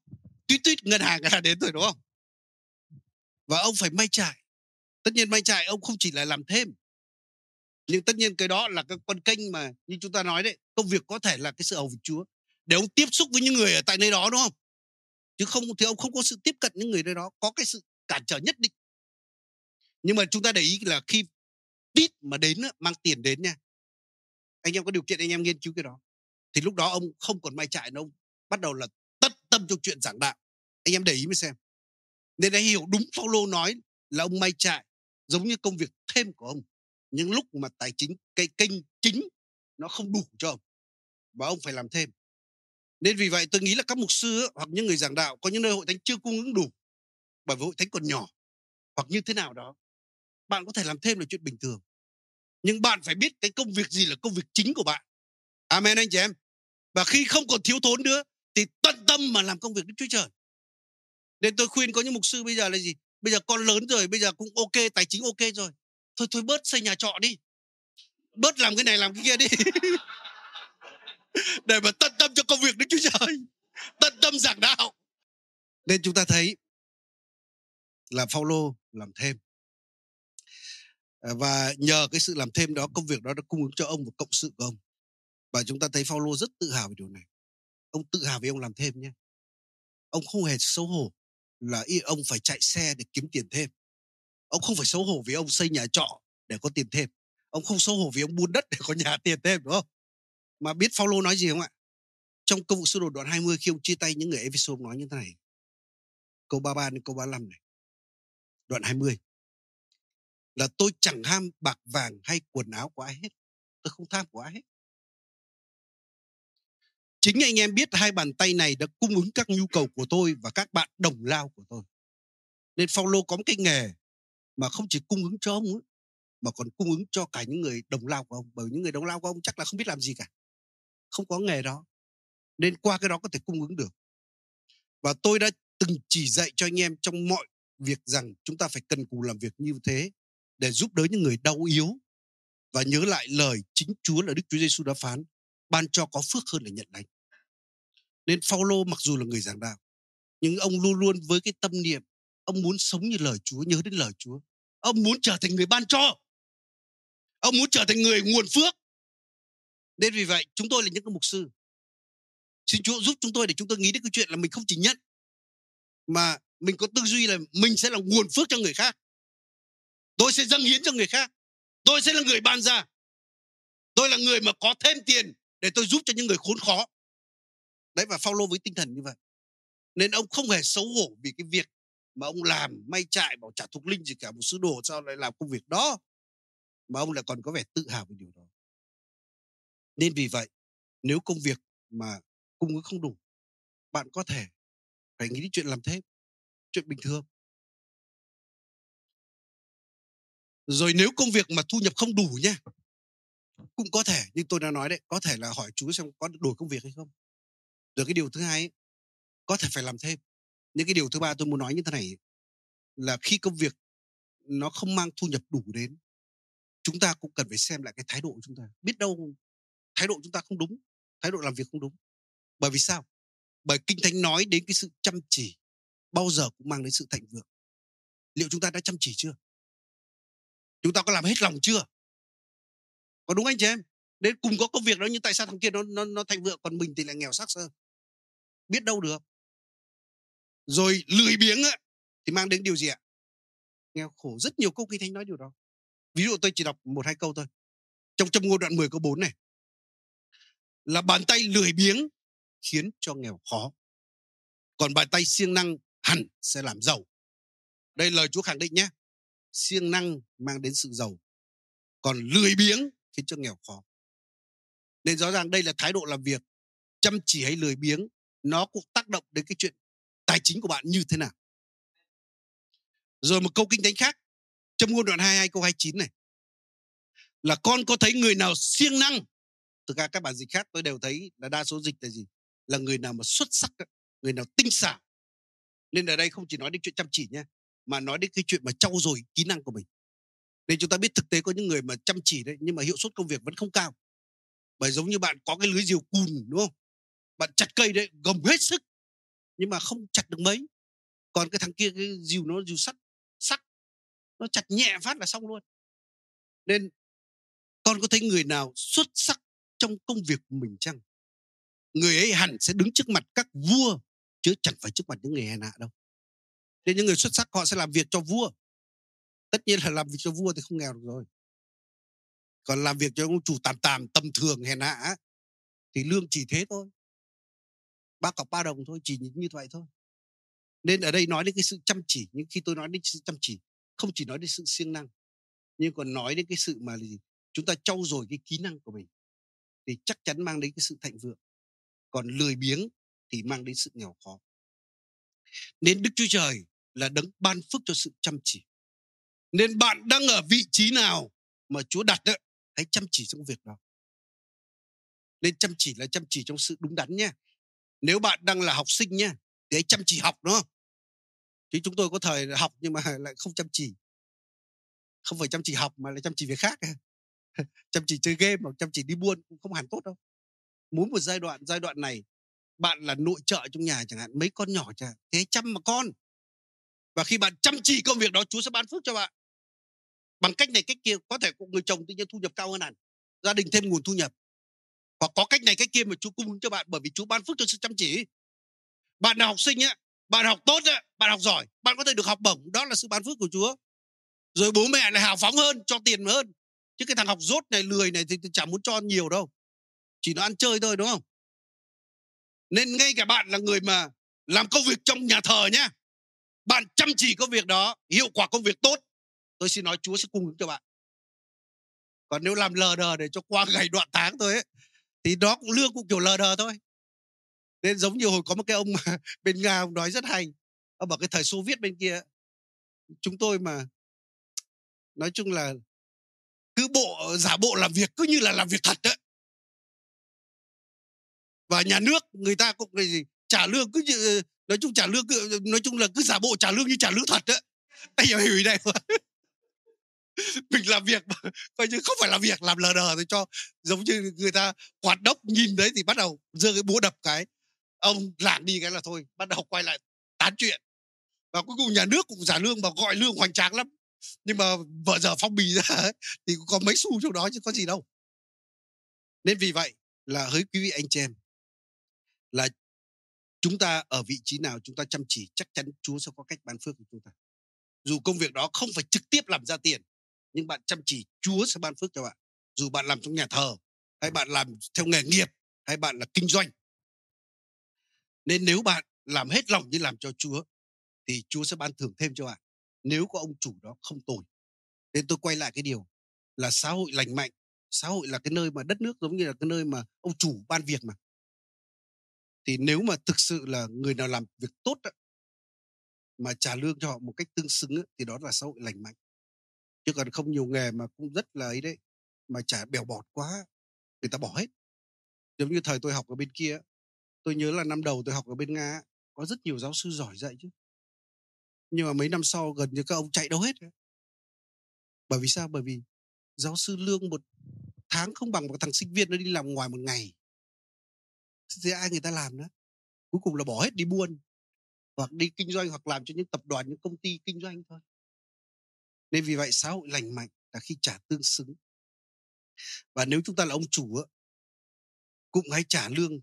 A: Tuyết tuyết ngân hàng là đến rồi, đúng không? Và ông phải may trải. Tất nhiên may trải ông không chỉ là làm thêm nhưng tất nhiên cái đó là cái con kênh mà như chúng ta nói đấy, công việc có thể là cái sự hầu việc Chúa, để ông tiếp xúc với những người ở tại nơi đó, đúng không chứ không thì ông không có sự tiếp cận những người nơi đó, có cái sự cản trở nhất định nhưng mà chúng ta để ý là khi tít mà đến mang tiền đến nha. Anh em có điều kiện anh em nghiên cứu cái đó. Thì lúc đó ông không còn may trại nữa, ông bắt đầu là tất tâm trong chuyện giảng đạo. Anh em để ý mới xem. Nên đã hiểu đúng Paulo nói là ông may trại giống như công việc thêm của ông. Những lúc mà tài chính, cái kênh chính nó không đủ cho ông và ông phải làm thêm. Nên vì vậy tôi nghĩ là các mục sư hoặc những người giảng đạo có những nơi hội thánh chưa cung ứng đủ, bởi vì hội thánh còn nhỏ, hoặc như thế nào đó bạn có thể làm thêm là chuyện bình thường. Nhưng bạn phải biết cái công việc gì là công việc chính của bạn. Amen anh chị em. Và khi không còn thiếu thốn nữa, thì tận tâm mà làm công việc Đức Chúa Trời. Nên tôi khuyên có những mục sư bây giờ là gì? Bây giờ con lớn rồi, bây giờ cũng ok, tài chính ok rồi. Thôi thôi bớt xây nhà trọ đi. Bớt làm cái này, làm cái kia đi. Để mà tận tâm cho công việc Đức Chúa Trời. Tận tâm giảng đạo. Nên chúng ta thấy là Phaolô làm thêm. Ờ, và nhờ cái sự làm thêm đó, công việc đó đã cung ứng cho ông và cộng sự của ông. Và chúng ta thấy Phaolô rất tự hào về điều này. Ông tự hào vì ông làm thêm nhé. Ông không hề xấu hổ là ông phải chạy xe để kiếm tiền thêm. Ông không phải xấu hổ vì ông xây nhà trọ để có tiền thêm. Ông không xấu hổ vì ông buôn đất để có nhà tiền thêm, đúng không? Mà biết Phaolô nói gì không ạ? Trong công vụ sứ đồ đoạn 20 khi ông chia tay những người Ephesos nói như thế này. Câu 33 đến câu 35 này. Đoạn 20 là tôi chẳng ham bạc vàng hay quần áo của ai hết. Tôi không tham của ai hết. Chính anh em biết hai bàn tay này đã cung ứng các nhu cầu của tôi và các bạn đồng lao của tôi. Nên Phaolô có một cái nghề mà không chỉ cung ứng cho ông ấy, mà còn cung ứng cho cả những người đồng lao của ông. Bởi những người đồng lao của ông chắc là không biết làm gì cả. Không có nghề đó. Nên qua cái đó có thể cung ứng được. Và tôi đã từng chỉ dạy cho anh em trong mọi việc rằng chúng ta phải cần cù làm việc như thế để giúp đỡ những người đau yếu và nhớ lại lời chính Chúa là Đức Chúa Giêsu đã phán, ban cho có phước hơn là nhận lãnh nên Phaolô mặc dù là người giảng đạo, nhưng ông luôn luôn với cái tâm niệm, ông muốn sống như lời Chúa, nhớ đến lời Chúa. Ông muốn trở thành người ban cho. Ông muốn trở thành người nguồn phước. Nên vì vậy, chúng tôi là những cái mục sư. Xin Chúa giúp chúng tôi để chúng tôi nghĩ đến cái chuyện là mình không chỉ nhận, mà mình có tư duy là mình sẽ là nguồn phước cho người khác tôi sẽ dâng hiến cho người khác. Tôi sẽ là người ban ra. Tôi là người mà có thêm tiền để tôi giúp cho những người khốn khó. Đấy, và Phaolô với tinh thần như vậy. Nên ông không hề xấu hổ vì cái việc mà ông làm may trại, bảo trả thuộc linh gì cả, một sứ đồ sao lại làm công việc đó, mà ông lại còn có vẻ tự hào về điều đó. Nên vì vậy, nếu công việc mà cung ứng không đủ, bạn có thể phải nghĩ đến chuyện làm thêm, chuyện bình thường. Rồi nếu công việc mà thu nhập không đủ nha cũng có thể nhưng tôi đã nói đấy có thể là hỏi chú xem có đổi công việc hay không. Rồi cái điều thứ hai ấy, có thể phải làm thêm. Những cái điều thứ ba tôi muốn nói như thế này là khi công việc nó không mang thu nhập đủ đến chúng ta cũng cần phải xem lại cái thái độ của chúng ta. Biết đâu thái độ chúng ta không đúng thái độ làm việc không đúng. Bởi vì sao? Bởi kinh thánh nói đến cái sự chăm chỉ bao giờ cũng mang đến sự thịnh vượng. Liệu chúng ta đã chăm chỉ chưa? Chúng ta có làm hết lòng chưa? Có đúng anh chị em? Đến cùng có công việc đó, nhưng tại sao thằng kia nó nó nó thành vượng còn mình thì lại nghèo sắc sơ biết đâu được. Rồi lười biếng á, thì mang đến điều gì ạ? Nghèo khổ, rất nhiều câu kinh thánh nói điều đó. Ví dụ tôi chỉ đọc một, hai câu thôi. Trong trong ngôn đoạn 10 câu 4 này. Là bàn tay lười biếng khiến cho nghèo khó, còn bàn tay siêng năng hẳn sẽ làm giàu. Đây lời Chúa khẳng định nhé siêng năng mang đến sự giàu, còn lười biếng khiến cho nghèo khó. Nên rõ ràng đây là thái độ làm việc, chăm chỉ hay lười biếng, nó cũng tác động đến cái chuyện tài chính của bạn như thế nào. Rồi một câu kinh thánh khác trong ngôn đoạn 22 câu 29 này. Là con có thấy người nào siêng năng? Thực ra các bản dịch khác tôi đều thấy là đa số dịch là gì? Là người nào mà xuất sắc người nào tinh xảo. Nên ở đây không chỉ nói đến chuyện chăm chỉ nhé mà nói đến cái chuyện mà trau dồi kỹ năng của mình. Nên chúng ta biết thực tế có những người mà chăm chỉ đấy, nhưng mà hiệu suất công việc vẫn không cao. Bởi giống như bạn có cái lưới diều cùn, đúng không? Bạn chặt cây đấy, gồng hết sức, nhưng mà không chặt được mấy. Còn cái thằng kia, cái diều nó, diều sắt sắt, nó chặt nhẹ phát là xong luôn. Nên con có thấy người nào xuất sắc trong công việc của mình chăng? Người ấy hẳn sẽ đứng trước mặt các vua, chứ chẳng phải trước mặt những người hèn hạ đâu. Thế những người xuất sắc họ sẽ làm việc cho vua. Tất nhiên là làm việc cho vua thì không nghèo được rồi. Còn làm việc cho ông chủ tàn tàm tầm thường, hèn hạ thì lương chỉ thế thôi. Ba cọc ba đồng thôi, chỉ như vậy thôi. Nên ở đây nói đến cái sự chăm chỉ, nhưng khi tôi nói đến sự chăm chỉ, không chỉ nói đến sự siêng năng, nhưng còn nói đến cái sự mà gì? Chúng ta trau dồi cái kỹ năng của mình thì chắc chắn mang đến cái sự thịnh vượng. Còn lười biếng thì mang đến sự nghèo khó. Nên đức chúa trời là đấng ban phước cho sự chăm chỉ. Nên bạn đang ở vị trí nào mà Chúa đặt đó, hãy chăm chỉ trong việc đó. Nên chăm chỉ là chăm chỉ trong sự đúng đắn nha nếu bạn đang là học sinh nha thì hãy chăm chỉ học đó. chứ chúng tôi có thời học nhưng mà lại không chăm chỉ. Không phải chăm chỉ học mà lại chăm chỉ việc khác. Chăm chỉ chơi game hoặc chăm chỉ đi buôn cũng không hẳn tốt đâu. Muốn một giai đoạn giai đoạn này bạn là nội trợ trong nhà chẳng hạn mấy con nhỏ chẳng hạn thế chăm mà con và khi bạn chăm chỉ công việc đó, Chúa sẽ ban phước cho bạn. Bằng cách này, cách kia, có thể người chồng tự nhiên thu nhập cao hơn hẳn, gia đình thêm nguồn thu nhập. Hoặc có cách này, cách kia mà Chúa cung ứng cho bạn bởi vì Chúa ban phước cho sự chăm chỉ. Bạn là học sinh á, bạn học tốt á, bạn học giỏi, bạn có thể được học bổng, đó là sự ban phước của Chúa. Rồi bố mẹ lại hào phóng hơn, cho tiền hơn. Chứ cái thằng học rốt này, lười này thì chẳng muốn cho nhiều đâu. Chỉ nó ăn chơi thôi, đúng không? Nên ngay cả bạn là người mà làm công việc trong nhà thờ nhá bạn chăm chỉ công việc đó hiệu quả công việc tốt. Tôi xin nói chúa sẽ cung ứng cho bạn. Còn nếu làm lờ đờ để cho qua ngày đoạn tháng thôi ấy, thì đó cũng lương cũng kiểu lờ đờ thôi. Nên giống như hồi có một cái ông bên nga ông nói rất hay ông bảo cái thời xô viết bên kia chúng tôi mà nói chung là cứ bộ giả bộ làm việc cứ như là làm việc thật đấy. Và nhà nước người ta cũng gì trả lương cứ như, ừ, nói chung trả lương cứ, nói chung là cứ giả bộ trả lương như trả lương thật đấy anh hiểu hiểu ý này không mình làm việc mà coi như không phải làm việc làm lờ đờ thì cho giống như người ta quạt đốc nhìn đấy thì bắt đầu giơ cái búa đập cái ông lảng đi cái là thôi bắt đầu quay lại tán chuyện. Và cuối cùng nhà nước cũng giả lương mà gọi lương hoành tráng lắm. Nhưng mà vợ giờ phong bì ra ấy, thì cũng có mấy xu trong đó chứ có gì đâu. Nên vì vậy là hỡi quý vị anh chị em là chúng ta ở vị trí nào chúng ta chăm chỉ, chắc chắn Chúa sẽ có cách ban phước cho chúng ta. Dù công việc đó không phải trực tiếp làm ra tiền, nhưng bạn chăm chỉ, Chúa sẽ ban phước cho bạn. Dù bạn làm trong nhà thờ, hay bạn làm theo nghề nghiệp, hay bạn là kinh doanh. Nên nếu bạn làm hết lòng như làm cho Chúa, thì Chúa sẽ ban thưởng thêm cho bạn. Nếu có ông chủ đó không tồi, nên tôi quay lại cái điều là xã hội lành mạnh, xã hội là cái nơi mà đất nước giống như là cái nơi mà ông chủ ban việc mà thì nếu mà thực sự là người nào làm việc tốt đó, mà trả lương cho họ một cách tương xứng đó, thì đó là xã hội lành mạnh. Chứ còn không nhiều nghề mà cũng rất là ấy đấy mà trả bèo bọt quá người ta bỏ hết. Giống như thời tôi học ở bên kia tôi nhớ là năm đầu tôi học ở bên nga có rất nhiều giáo sư giỏi dạy chứ. Nhưng mà mấy năm sau gần như các ông chạy đâu hết bởi vì sao? Bởi vì giáo sư lương một tháng không bằng một thằng sinh viên nó đi làm ngoài một ngày thì ai người ta làm nữa? Cuối cùng là bỏ hết đi buôn hoặc đi kinh doanh hoặc làm cho những tập đoàn những công ty kinh doanh thôi. Nên vì vậy xã hội lành mạnh là khi trả tương xứng. Và nếu chúng ta là ông chủ cũng hãy trả lương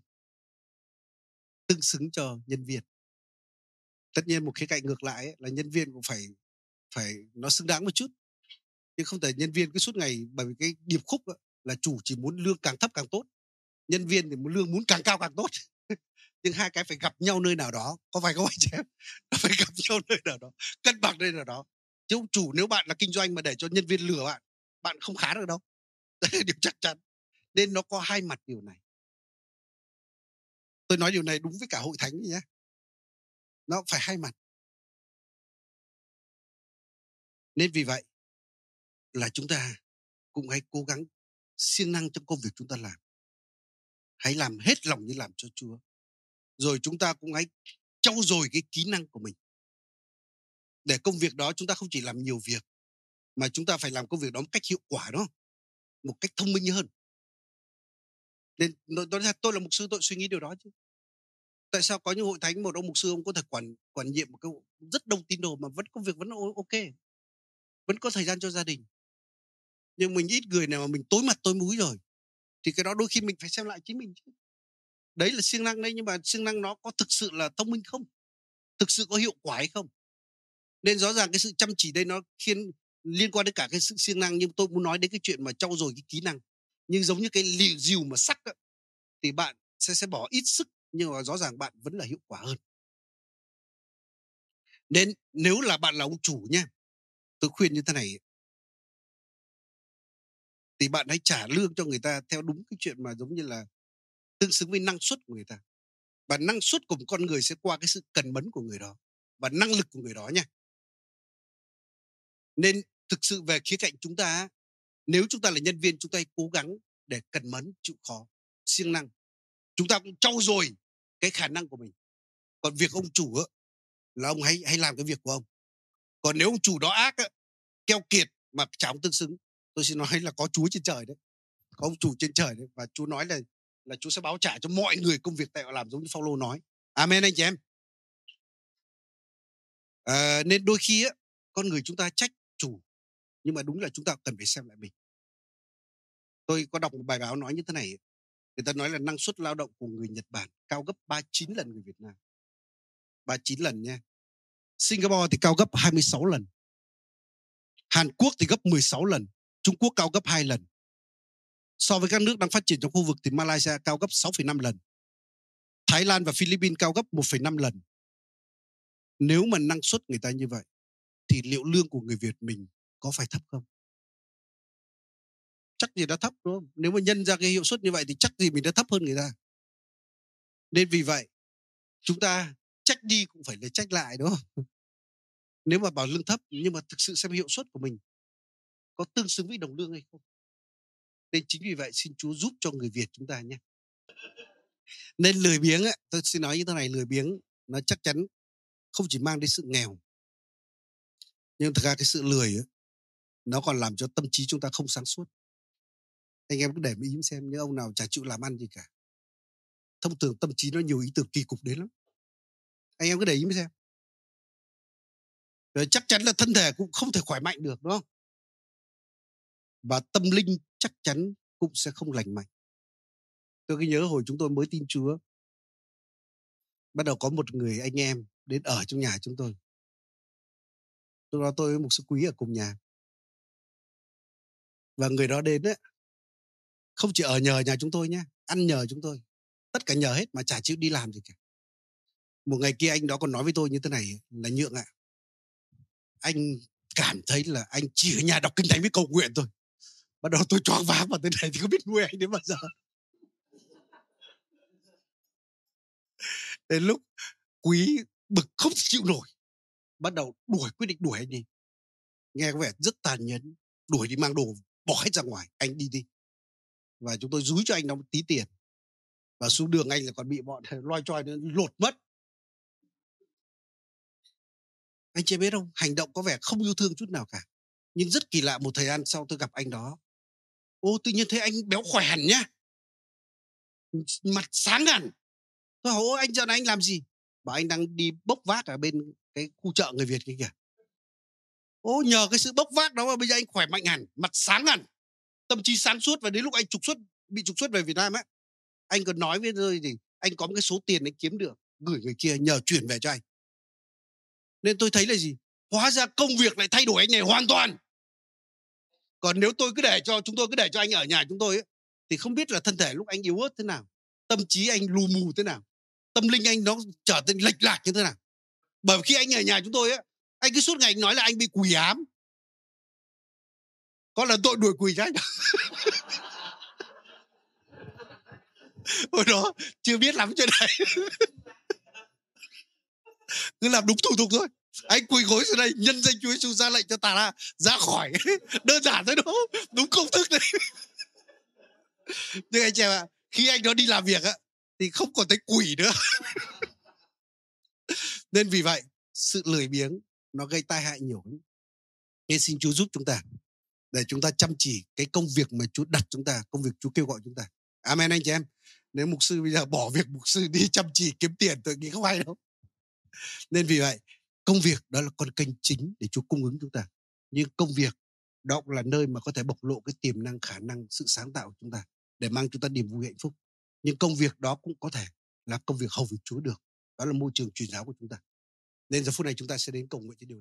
A: tương xứng cho nhân viên. Tất nhiên một khía cạnh ngược lại ấy, là nhân viên cũng phải phải nó xứng đáng một chút. Nhưng không thể nhân viên cứ suốt ngày bởi vì cái điệp khúc ấy, là chủ chỉ muốn lương càng thấp càng tốt nhân viên thì lương muốn càng cao càng tốt. Nhưng hai cái phải gặp nhau nơi nào đó, có phải không anh chị em nó phải gặp nhau nơi nào đó, cân bằng nơi nào đó. Chứ ông chủ nếu bạn là kinh doanh mà để cho nhân viên lừa bạn bạn không khá được đâu. Đấy là điều chắc chắn. Nên nó có hai mặt điều này. Tôi nói điều này đúng với cả hội thánh nhé nó phải hai mặt. Nên vì vậy là chúng ta cũng hãy cố gắng siêng năng trong công việc chúng ta làm hãy làm hết lòng như làm cho chúa. Rồi chúng ta cũng hãy trau dồi cái kỹ năng của mình. Để công việc đó chúng ta không chỉ làm nhiều việc, mà chúng ta phải làm công việc đó một cách hiệu quả đó một cách thông minh hơn. Nên nói thật, tôi là mục sư, tôi suy nghĩ điều đó chứ. Tại sao có những hội thánh một ông mục sư ông có thể quản quản nhiệm một cái rất đông tín đồ mà vẫn, công việc vẫn ok, vẫn có thời gian cho gia đình. Nhưng mình ít người nào mà mình tối mặt tối mũi rồi thì cái đó đôi khi mình phải xem lại chính mình chứ. Đấy là siêng năng đấy nhưng mà siêng năng nó có thực sự là thông minh không? Thực sự có hiệu quả hay không? Nên rõ ràng cái sự chăm chỉ đây nó khiến liên quan đến cả cái sự siêng năng nhưng tôi muốn nói đến cái chuyện mà trau dồi cái kỹ năng. Nhưng giống như cái liều dìu mà sắc đó, thì bạn sẽ sẽ bỏ ít sức nhưng mà rõ ràng bạn vẫn là hiệu quả hơn. Nên nếu là bạn là ông chủ nha tôi khuyên như thế này thì bạn hãy trả lương cho người ta theo đúng cái chuyện mà giống như là tương xứng với năng suất của người ta. Và năng suất của một con người sẽ qua cái sự cần mẫn của người đó và năng lực của người đó nha. Nên thực sự về khía cạnh chúng ta nếu chúng ta là nhân viên chúng ta hãy cố gắng để cần mẫn chịu khó siêng năng. Chúng ta cũng trau dồi cái khả năng của mình. Còn việc ông chủ á, là ông hãy hãy làm cái việc của ông. Còn nếu ông chủ đó ác keo kiệt mà chả ông tương xứng tôi xin nói là có chúa trên trời đấy có ông chủ trên trời đấy và chúa nói là là chúa sẽ báo trả cho mọi người công việc tại họ làm giống như Phaolô nói. Amen anh chị em. À, nên đôi khi á, con người chúng ta trách chủ nhưng mà đúng là chúng ta cần phải xem lại mình. Tôi có đọc một bài báo nói như thế này người ta nói là năng suất lao động của người Nhật Bản cao gấp 39 lần người Việt Nam. 39 lần nha. Singapore thì cao gấp 26 lần. Hàn Quốc thì gấp 16 lần. Trung Quốc cao gấp 2 lần so với các nước đang phát triển trong khu vực thì Malaysia cao gấp 6,5 lần Thái Lan và Philippines cao gấp 1,5 lần nếu mà năng suất người ta như vậy thì liệu lương của người Việt mình có phải thấp không? Chắc gì đã thấp đúng không? Nếu mà nhân ra cái hiệu suất như vậy thì chắc gì mình đã thấp hơn người ta. Nên vì vậy chúng ta trách đi cũng phải là trách lại đúng không? Nếu mà bảo lương thấp nhưng mà thực sự xem hiệu suất của mình có tương xứng với đồng lương hay không. Nên chính vì vậy xin Chúa giúp cho người Việt chúng ta nhé. Nên lười biếng ấy, tôi xin nói như thế này lười biếng nó chắc chắn không chỉ mang đến sự nghèo nhưng thực ra cái sự lười ấy, nó còn làm cho tâm trí chúng ta không sáng suốt. Anh em cứ để ý xem những ông nào chả chịu làm ăn gì cả. Thông thường tâm trí nó nhiều ý tưởng kỳ cục đến lắm. Anh em cứ để ý xem. Rồi chắc chắn là thân thể cũng không thể khỏe mạnh được đúng không? Và tâm linh chắc chắn cũng sẽ không lành mạnh. Tôi cứ nhớ hồi chúng tôi mới tin chúa. Bắt đầu có một người anh em đến ở trong nhà chúng tôi. Lúc đó tôi với một sư quý ở cùng nhà. Và người đó đến ấy, không chỉ ở nhờ nhà chúng tôi nhé ăn nhờ chúng tôi. Tất cả nhờ hết mà chả chịu đi làm gì cả. Một ngày kia anh đó còn nói với tôi như thế này là nhượng ạ anh cảm thấy là anh chỉ ở nhà đọc kinh thánh với cầu nguyện thôi bắt đầu tôi choáng váng vào tên này thì có biết nuôi anh đến bao giờ. Đến lúc quý bực không chịu nổi, bắt đầu đuổi quyết định đuổi anh đi. Nghe có vẻ rất tàn nhẫn, đuổi đi mang đồ bỏ hết ra ngoài, anh đi đi. Và chúng tôi rúi cho anh nó một tí tiền. Và xuống đường anh là còn bị bọn loay choi lột mất. Anh chưa biết không hành động có vẻ không yêu thương chút nào cả. Nhưng rất kỳ lạ một thời gian sau tôi gặp anh đó ô, tự nhiên thấy anh béo khỏe hẳn nhá. Mặt sáng hẳn. Tôi hỏi anh giờ này anh làm gì? Bảo anh đang đi bốc vác ở bên cái khu chợ người Việt kia kìa. Ô, nhờ cái sự bốc vác đó mà bây giờ anh khỏe mạnh hẳn, mặt sáng hẳn. Tâm trí sáng suốt và đến lúc anh trục xuất, bị trục xuất về Việt Nam á, anh còn nói với tôi thì anh có một cái số tiền anh kiếm được, gửi người kia nhờ chuyển về cho anh. Nên tôi thấy là gì? Hóa ra công việc lại thay đổi anh này hoàn toàn còn nếu tôi cứ để cho chúng tôi cứ để cho anh ở nhà chúng tôi ấy, thì không biết là thân thể lúc anh yếu ớt thế nào tâm trí anh lù mù thế nào tâm linh anh nó trở nên lệch lạc như thế nào. Bởi khi anh ở nhà chúng tôi á anh cứ suốt ngày anh nói là anh bị quỷ ám. Có lần tội đuổi quỷ ra anh hồi đó chưa biết lắm chuyện này. Cứ làm đúng thủ tục thôi anh quỳ gối xuống đây, nhân danh chúa giêsu ra lệnh cho tà ra ra khỏi. Đơn giản thế đó đúng công thức đấy. Nhưng anh chị ạ, khi anh đó đi làm việc á, thì không còn thấy quỷ nữa. Nên vì vậy, sự lười biếng nó gây tai hại nhiều lắm. Nên xin Chúa giúp chúng ta để chúng ta chăm chỉ cái công việc mà Chúa đặt chúng ta, công việc Chúa kêu gọi chúng ta. Amen anh chị em. Nếu mục sư bây giờ bỏ việc mục sư đi chăm chỉ kiếm tiền, tôi nghĩ không hay đâu. Nên vì vậy công việc đó là con kênh chính để Chúa cung ứng chúng ta. Nhưng công việc đó cũng là nơi mà có thể bộc lộ cái tiềm năng, khả năng, sự sáng tạo của chúng ta để mang chúng ta niềm vui hạnh phúc. Nhưng công việc đó cũng có thể là công việc hầu việc Chúa được. Đó là môi trường truyền giáo của chúng ta. Nên giờ phút này chúng ta sẽ đến cầu nguyện cho điều này.